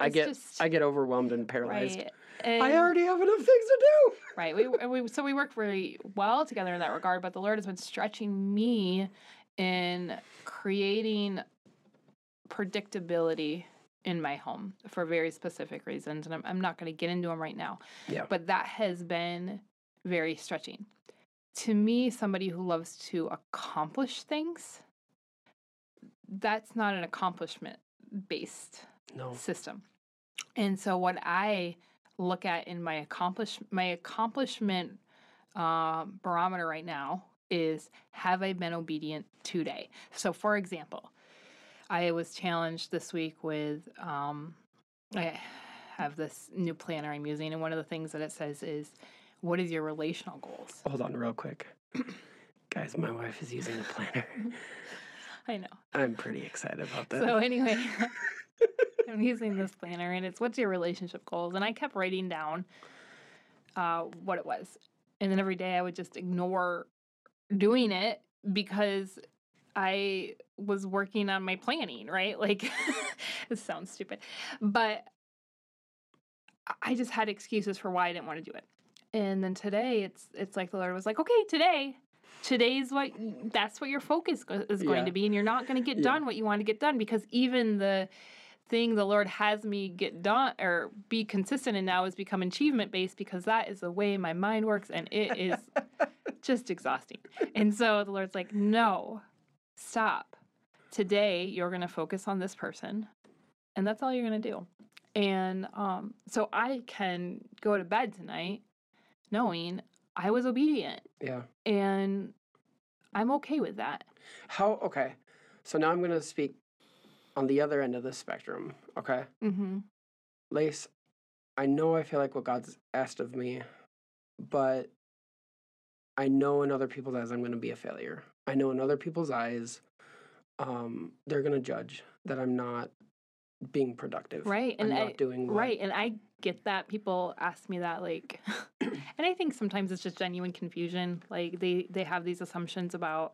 I get just- I get overwhelmed and paralyzed. right I already have enough things to do. <laughs> Right. We, we so we worked really well together in that regard, but the Lord has been stretching me in creating predictability in my home for very specific reasons, and I'm, I'm not going to get into them right now. Yeah. But that has been very stretching. To me, somebody who loves to accomplish things, that's not an accomplishment based No. system. And so what I look at in my accomplish my accomplishment um, barometer right now is have I been obedient today? So for example, I was challenged this week with um, I have this new planner I'm using, and one of the things that it says is, "What is your relational goals?" Hold on, real quick, <clears throat> guys. My wife is using the planner. <laughs> I know. I'm pretty excited about that. So anyway, <laughs> I'm using this planner, and it's what's your relationship goals? And I kept writing down uh, what it was, and then every day I would just ignore doing it because I was working on my planning. Right? Like <laughs> this sounds stupid, but I- I just had excuses for why I didn't want to do it. And then today, it's it's like the Lord was like, okay, today. Today's what that's what your focus go- is going Yeah. to be, and you're not going to get Yeah. done what you want to get done because even the thing the Lord has me get done or be consistent in now is become achievement based because that is the way my mind works and it is <laughs> just exhausting. And so the Lord's like, no, stop. Today you're going to focus on this person and that's all you're going to do. And um, so I can go to bed tonight knowing I was obedient yeah. and I'm okay with that. How? Okay. So now I'm gonna speak on the other end of the spectrum. Okay. Mm-hmm. Lace, I know I feel like what God's asked of me, but I know in other people's eyes I'm going to be a failure. I know in other people's eyes, um, they're going to judge that I'm not being productive. Right, I'm and not I- doing what- Right, and I get that people ask me that like <clears throat> and I think sometimes it's just genuine confusion. Like they they have these assumptions about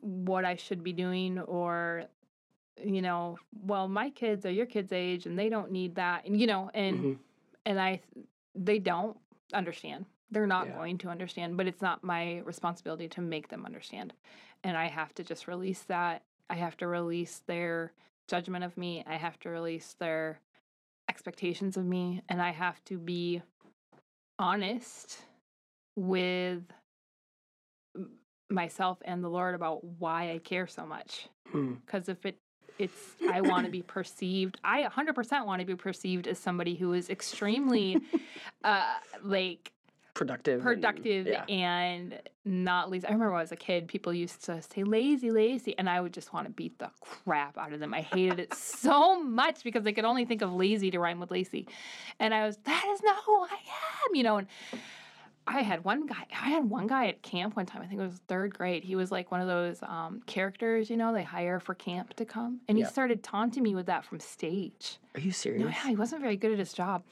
what I should be doing or you know, well my kids are your kids age and they don't need that and you know and Mhm. and I they don't understand. They're not Yeah. going to understand, but it's not my responsibility to make them understand. And I have to just release that. I have to release their judgment of me. I have to release their expectations of me and I have to be honest with myself and the Lord about why I care so much Hmm. because if it it's I want to be <clears throat> perceived. I 100% want to be perceived as somebody who is extremely <laughs> uh like productive. and- productive yeah. and not lazy. I remember when I was a kid, people used to say lazy, lazy, and I would just want to beat the crap out of them. I hated it so much because they could only think of lazy to rhyme with lazy. And I was, that is not who I am, you know. And I had one guy, I had one guy at camp one time, I think it was third grade. He was like one of those um, characters, you know, they hire for camp to come. And Yeah. he started taunting me with that from stage. Are you serious? No, yeah, he wasn't very good at his job.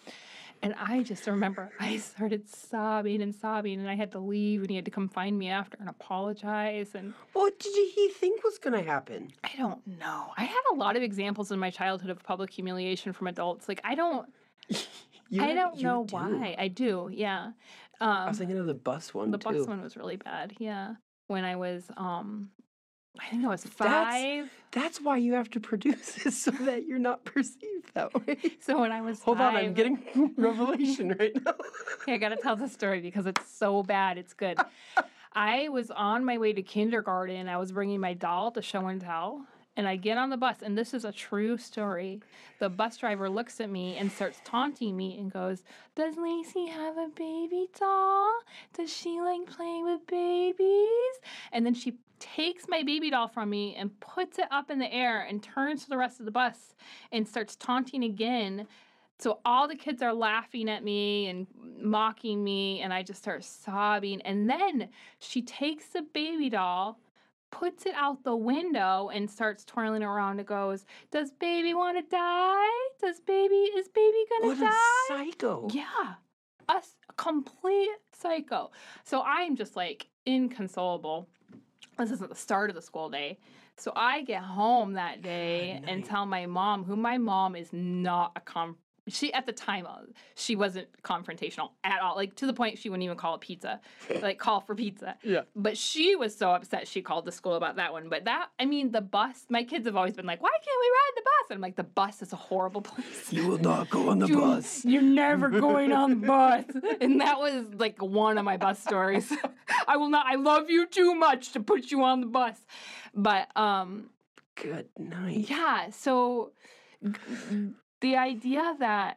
And I just remember <laughs> I started sobbing and sobbing, and I had to leave, and he had to come find me after and apologize. And What did he think was going to happen? I don't know. I had a lot of examples in my childhood of public humiliation from adults. Like, I don't, <laughs> You I don't know do. why. I do, yeah. Um, I was thinking of the bus one the too. bus one was really bad. Yeah, when I was, um, I think I was That's- five. That's why you have to produce <laughs> this so that you're not perceived that way. So when I was Hold five, on, I'm getting <laughs> revelation right now. Okay, I gotta tell the story because it's so bad. It's good. I was on my way to kindergarten. I was bringing my doll to show and tell. And I get on the bus, and this is a true story. The bus driver looks at me and starts taunting me and goes, Does Lacey have a baby doll? Does she like playing with babies? And then she takes my baby doll from me and puts it up in the air and turns to the rest of the bus and starts taunting again. So all the kids are laughing at me and mocking me, and I just start sobbing. And then she takes the baby doll, puts it out the window, and starts twirling around and goes, Does baby want to die? Does baby, is baby gonna die? What die? a psycho. Yeah, a complete psycho. So I'm just like inconsolable. This isn't the start of the school day. So I get home that day and tell my mom, who my mom is not a com. She at the time uh, she wasn't confrontational at all. Like to the point she wouldn't even call it pizza, <laughs> like call for pizza. Yeah. But she was so upset she called the school about that one. But that I mean the bus. My kids have always been like, why can't we ride the bus? And I'm like, the bus is a horrible <laughs> place. You will not go on the You- bus. <laughs> You're never going on the bus. And that was like one of my bus stories. I will not I love you too much to put you on the bus. But um Good night. yeah, so the idea that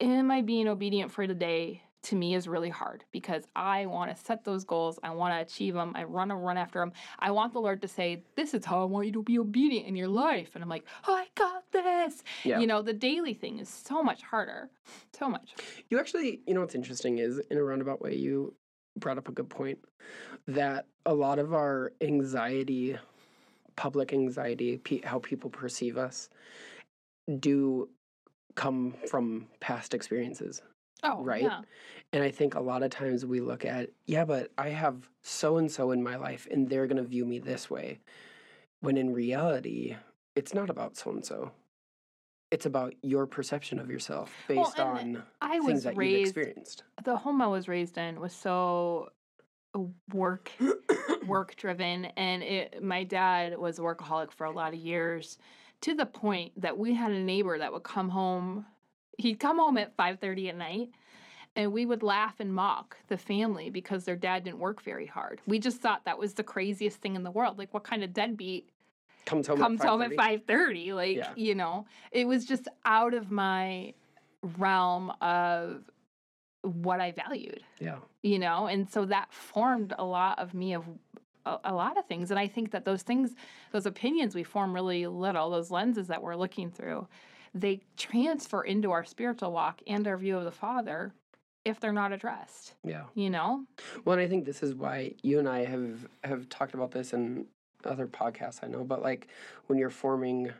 am I being obedient for the day to me is really hard because I want to set those goals. I want to achieve them. I want to run after them. I want the Lord to say, This is how I want you to be obedient in your life. And I'm like, oh, I got this. Yeah. You know, the daily thing is so much harder. So much. You actually, you know what's interesting is in a roundabout way, you brought up a good point that a lot of our anxiety, public anxiety, pe- how people perceive us, do come from past experiences. Oh, Right? Yeah. And I think a lot of times we look at, yeah, but I have so and so in my life and they're going to view me this way. When in reality, it's not about so and so. It's about your perception of yourself based and on I things that you've experienced. the home I was raised in was so uh, work <coughs> work driven and it my dad was a workaholic for a lot of years to the point that we had a neighbor that would come home he'd come home at 5:30 at night and we would laugh and mock the family because their dad didn't work very hard. We just thought that was the craziest thing in the world. Like what kind of deadbeat comes home comes at home at 5:30. 5:30 like, Yeah. you know, it was just out of my realm of what I valued Yeah. you know and so that formed a lot of me of a, a lot of things and i think that those things those opinions we form really little those lenses that we're looking through they transfer into our spiritual walk and our view of the father if they're not addressed Yeah. you know Well, and I think this is why you and I have have talked about this in other podcasts I know, but like when you're forming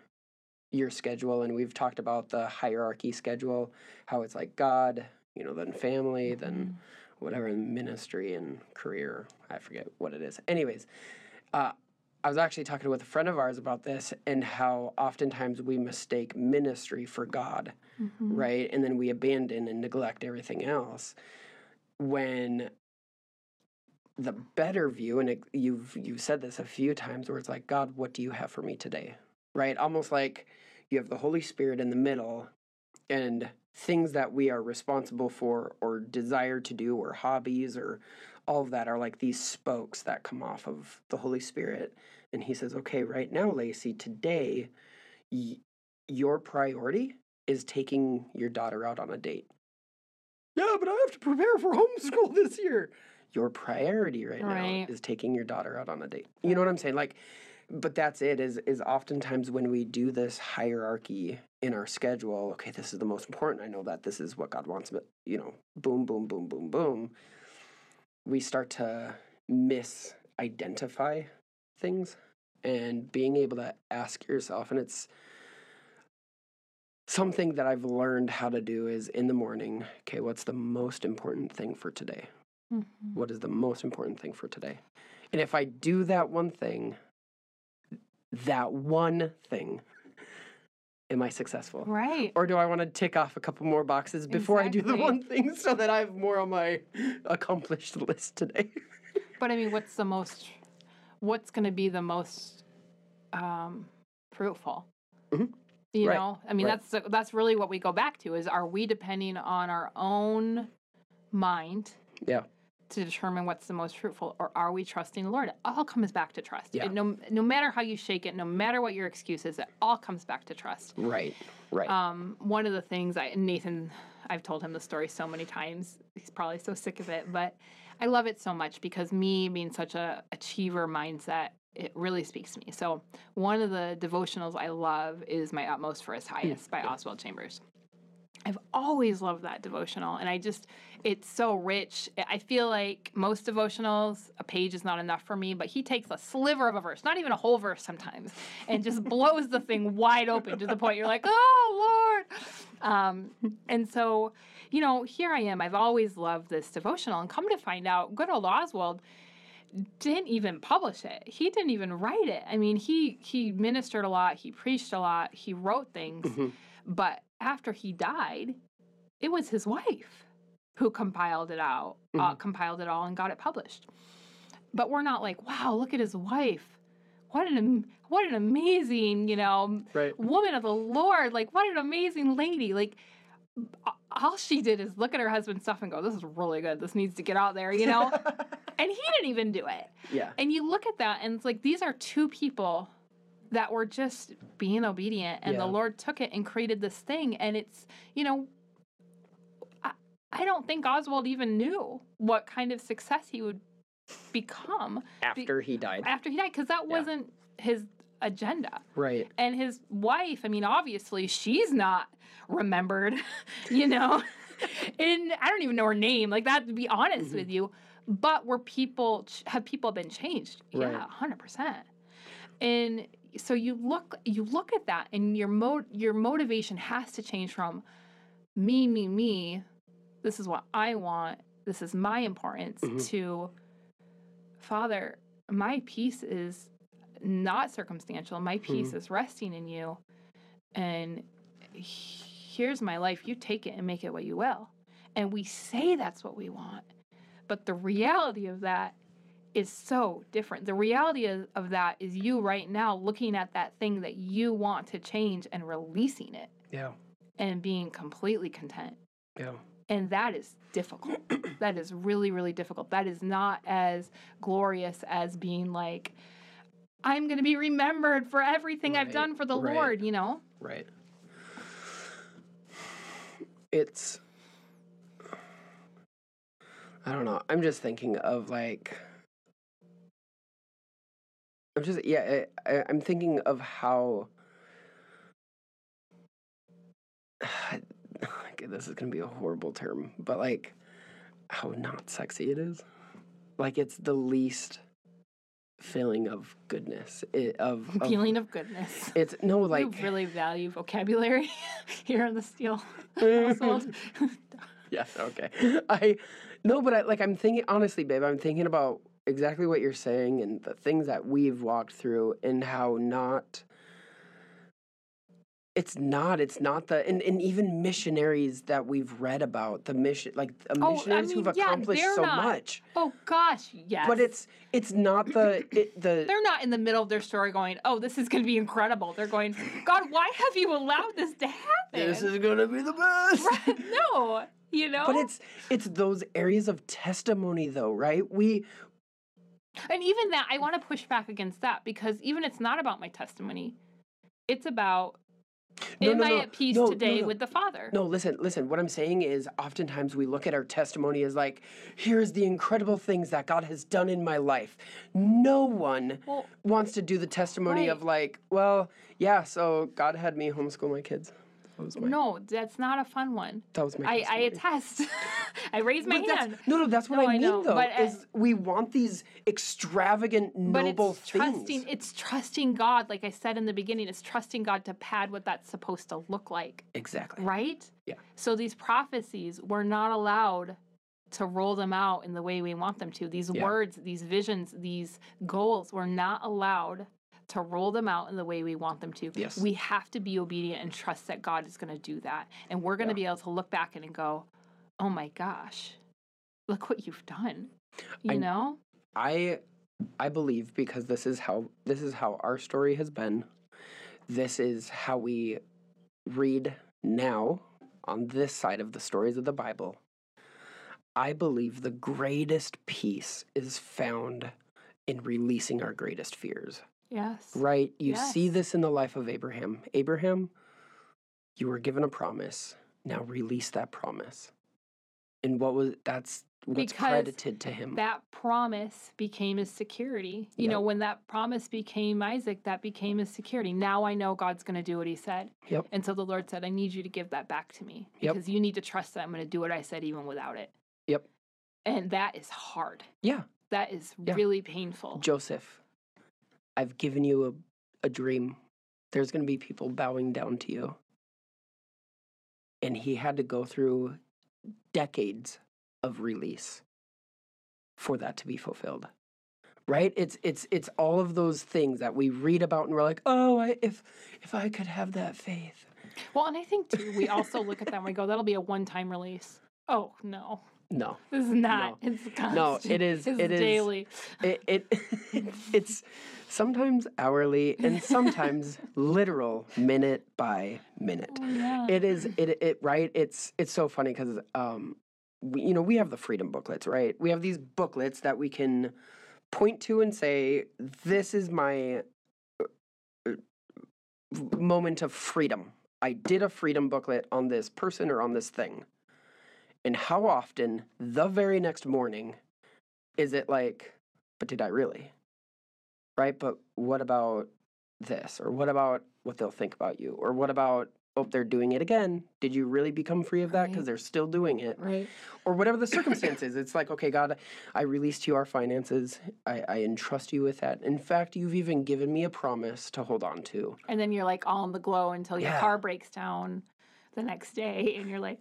your schedule and we've talked about the hierarchy schedule, how it's like God, you know, then family, then mm-hmm. Whatever ministry and career. I forget what it is. Anyways, uh, I was actually talking with a friend of ours about this and how oftentimes we mistake ministry for God, Mhm. right? And then we abandon and neglect everything else. When the better view, and it, you've you've said this a few times, where it's like, God, what do you have for me today? Right? Almost like you have the Holy Spirit in the middle, and things that we are responsible for or desire to do or hobbies or all of that are like these spokes that come off of the Holy Spirit. And he says, okay, right now, Lacey, today, y- your priority is taking your daughter out on a date. Yeah, but I have to prepare for homeschool this year. Your priority right, Right. now is taking your daughter out on a date. You know what I'm saying? Like, but that's it. Is is oftentimes when we do this hierarchy in our schedule. Okay, this is the most important. I know that this is what God wants. But you know, boom, boom, boom, boom, boom. We start to misidentify things, and being able to ask yourself, and it's something that I've learned how to do is in the morning, okay, what's the most important thing for today? Mhm. What is the most important thing for today? And if I do that one thing, that one thing am I successful? Right. Or do I want to tick off a couple more boxes before I do the one thing so that I have more on my accomplished list today? <laughs> But I mean, what's the most? What's going to be the most um, fruitful? Mhm. You Right, know, I mean, right. that's the- that's really what we go back to: is are we depending on our own mind yeah. To determine what's the most fruitful, or are we trusting the Lord? It all comes back to trust. Yeah. No, no matter how you shake it, no matter what your excuse is, it all comes back to trust. Right. Right. Um, one of the things I Nathan, I've told him the story so many times. He's probably so sick of it, but I love it so much because me being such a achiever mindset, it really speaks to me. So one of the devotionals I love is "My Utmost for His Highest" by Oswald Chambers. I've always loved that devotional, and I just it's so rich. I feel like most devotionals, a page is not enough for me, but he takes a sliver of a verse, not even a whole verse sometimes, and just blows the thing <laughs> wide open to the point you're like, oh Lord. Um, and so, you know, here I am. I've always loved this devotional, and come to find out, good old Oswald didn't even publish it. He didn't even write it. I mean, he he ministered a lot, he preached a lot, he wrote things, Mhm. but after he died, it was his wife who compiled it out, uh, compiled it all, and got it published. But we're not like, wow, look at his wife. What an what an amazing, you know, Right. woman of the Lord. Like, what an amazing lady. Like, all she did is look at her husband's stuff and go, "This is really good. This needs to get out there," you know. <laughs> and he didn't even do it. yeah. And you look at that, and it's like these are two people that were just being obedient, and Yeah. the Lord took it and created this thing. And it's, you know, I, I don't think Oswald even knew what kind of success he would become After he died. after he died, because that Yeah. wasn't his agenda. Right. And his wife, I mean, obviously, she's not remembered, <laughs> you know. <laughs> and I don't even know her name, like that. To be honest Mhm. with you, but were people have people been changed? Right. Yeah, hundred percent. And so you look you look at that, and your mo your motivation has to change from me, me, me. This is what I want. This is my importance. Mhm. To Father, my peace is not circumstantial. My peace is resting in you. And here's my life. You take it and make it what you will. And we say that's what we want. But the reality of that is so different. The reality of, of that is you right now looking at that thing that you want to change and releasing it Yeah. and being completely content. Yeah. And that is difficult. <clears throat> that is really, really difficult. That is not as glorious as being like, I'm going to be remembered for everything I've done for the right. Lord, you know? Right. It's. I don't know. I'm just thinking of like. I'm just yeah. I, I, I'm thinking of how. <sighs> okay, this is gonna be a horrible term, but like, how not sexy it is. Like it's the least feeling of goodness. It, of, <laughs> of Feeling of goodness. It's no like. you really value vocabulary <laughs> here on the Steel <laughs> mm-hmm. household. Yeah, okay. I no, but I like I'm thinking honestly, babe, I'm thinking about exactly what you're saying and the things that we've walked through and how not it's not it's not the and, and even missionaries that we've read about the mission like uh, Oh, I missionaries mean, who've yeah, accomplished so not- much oh gosh, yes. but it's it's not the it, the they're not in the middle of their story going, "Oh, this is going to be incredible." They're going, "God, why have you allowed this to happen?" this is gonna be the best no, you know. but it's it's those areas of testimony though right we And even that, I want to push back against that because even it's not about my testimony. It's about No, am no, I no. at peace today with the Father? No, listen, listen. What I'm saying is, oftentimes we look at our testimony as like, here's the incredible things that God has done in my life. No one Well, wants to do the testimony Right. of like, well, yeah, so God had me homeschool my kids. That was my, no, that's not a fun one. that was my I, I attest. <laughs> I raise my But hand. No, no, that's what No, I I mean though. but, is we want these extravagant, But noble it's trusting. It's trusting God, like I said in the beginning. It's trusting God to pad what that's supposed to look like, Exactly. right? Yeah. So these prophecies, we're not allowed to roll them out in the way we want them to. These Yeah. words, these visions, these goals, we're not allowed to roll them out in the way we want them to. Yes. We have to be obedient and trust that God is going to do that. And we're going to Yeah. be able to look back and go, oh my gosh, look what you've done. You I- know? I I believe because this is how this is how our story has been. This is how we read now on this side of the stories of the Bible. I believe the greatest peace is found in releasing our greatest fears. Yes. Right? You see this in the life of Abraham. Abraham, you were given a promise. Now release that promise. And what was that's what's Because credited to him. That promise became his security. You know, when that promise became Isaac, that became his security. Now I know God's going to do what he said. Yep. And so the Lord said, I need you to give that back to me Yep. because you need to trust that I'm going to do what I said even without it. Yep. And that is hard. Yeah. That is Yeah. really painful. Joseph, I've given you a, a dream. There's going to be people bowing down to you. And he had to go through decades of release for that to be fulfilled. Right? It's it's it's all of those things that we read about and we're like, "Oh, I, if if I could have that faith." Well, and I think too, we also look at that and we go, <laughs> that'll be a one time release. Oh, no. No. it's is not. It's constant. No, it is- It's it is- daily. It, it <laughs> it's sometimes hourly and <laughs> sometimes literal minute by minute. Oh, yeah. It is it it right. It's it's so funny because um we, you know we have the freedom booklets right. We have these booklets that we can point to and say this is my uh, uh, moment of freedom. I did a freedom booklet on this person or on this thing. And how often the very next morning is it like, but did I really? Right? But what about this? Or what about what they'll think about you? Or what about, oh, they're doing it again. Did you really become free of that? Because Right. they're still doing it. right. Or whatever the circumstances. it's like, okay, God, I released you our finances. I, I entrust you with that. In fact, you've even given me a promise to hold on to. And then you're like all in the glow until your Yeah. car breaks down the next day and you're like,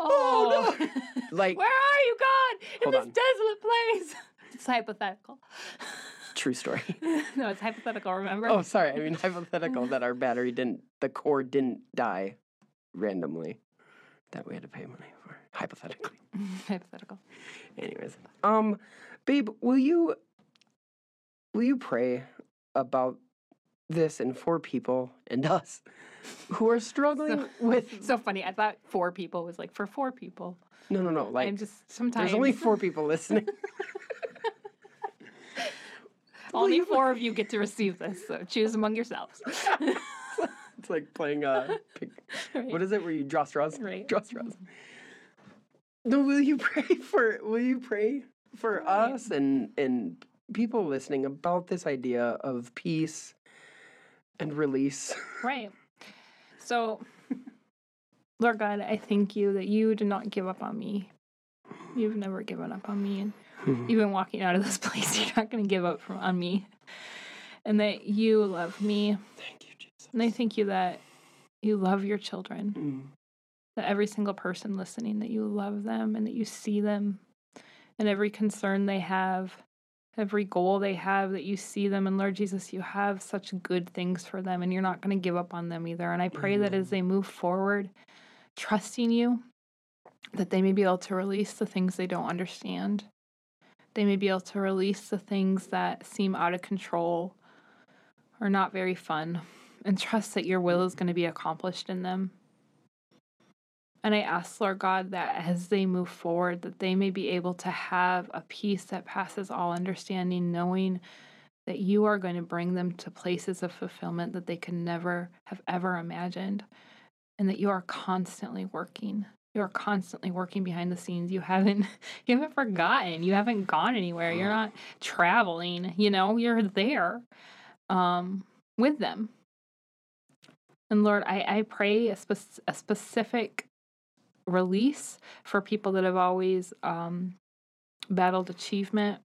Oh, oh, <laughs> Like, where are you, God? In this on. desolate place. <laughs> It's hypothetical. <laughs> true story. no, it's hypothetical, remember? Oh, sorry. I mean, hypothetical that our battery didn't, the cord didn't die randomly that we had to pay money for. Hypothetically. hypothetical. Anyways, um, babe, will you, will you pray about this and for people and us who are struggling with? <laughs> So funny. I thought four people was like for four people. No, no, no. Like, I'm just sometimes there's only four people listening. <laughs> <laughs> only four of you get to receive this. So choose among yourselves. it's like playing uh, pick, Right. what is it where you draw straws? Right. Draw straws. No, will you pray for? Will you pray for Right. us and and people listening about this idea of peace and release? Right. So, Lord God, I thank you that you did not give up on me. You've never given up on me. And even walking out of this <laughs> place, you're not going to give up from, on me. And that you love me. Thank you, Jesus. And I thank you that you love your children. Mm. That every single person listening, that you love them and that you see them and every concern they have, every goal they have, that you see them. And Lord Jesus, you have such good things for them and you're not going to give up on them either. And I pray that as mm-hmm. they move forward, trusting you, that they may be able to release the things they don't understand. They may be able to release the things that seem out of control or not very fun and trust that your will is going to be accomplished in them. And I ask, Lord God, that as they move forward, that they may be able to have a peace that passes all understanding, knowing that you are going to bring them to places of fulfillment that they could never have ever imagined, and that you are constantly working. You are constantly working behind the scenes. You haven't <laughs> you haven't forgotten. You haven't gone anywhere. You're not traveling, you know, you're there um with them. And Lord, I, I pray a, spec- a specific release for people that have always um, battled achievement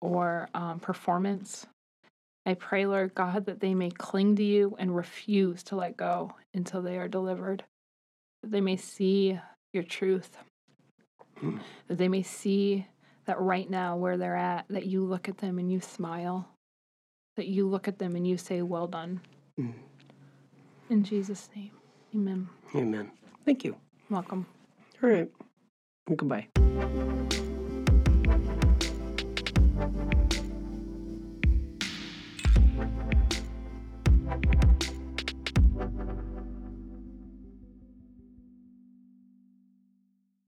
or um, performance. I pray, Lord God, that they may cling to you and refuse to let go until they are delivered. That they may see your truth. <clears throat> That they may see that right now, where they're at, that you look at them and you smile. that you look at them and you say, Well done. Mm. In Jesus' name. Amen. Amen. Thank you. Welcome. All right. Goodbye.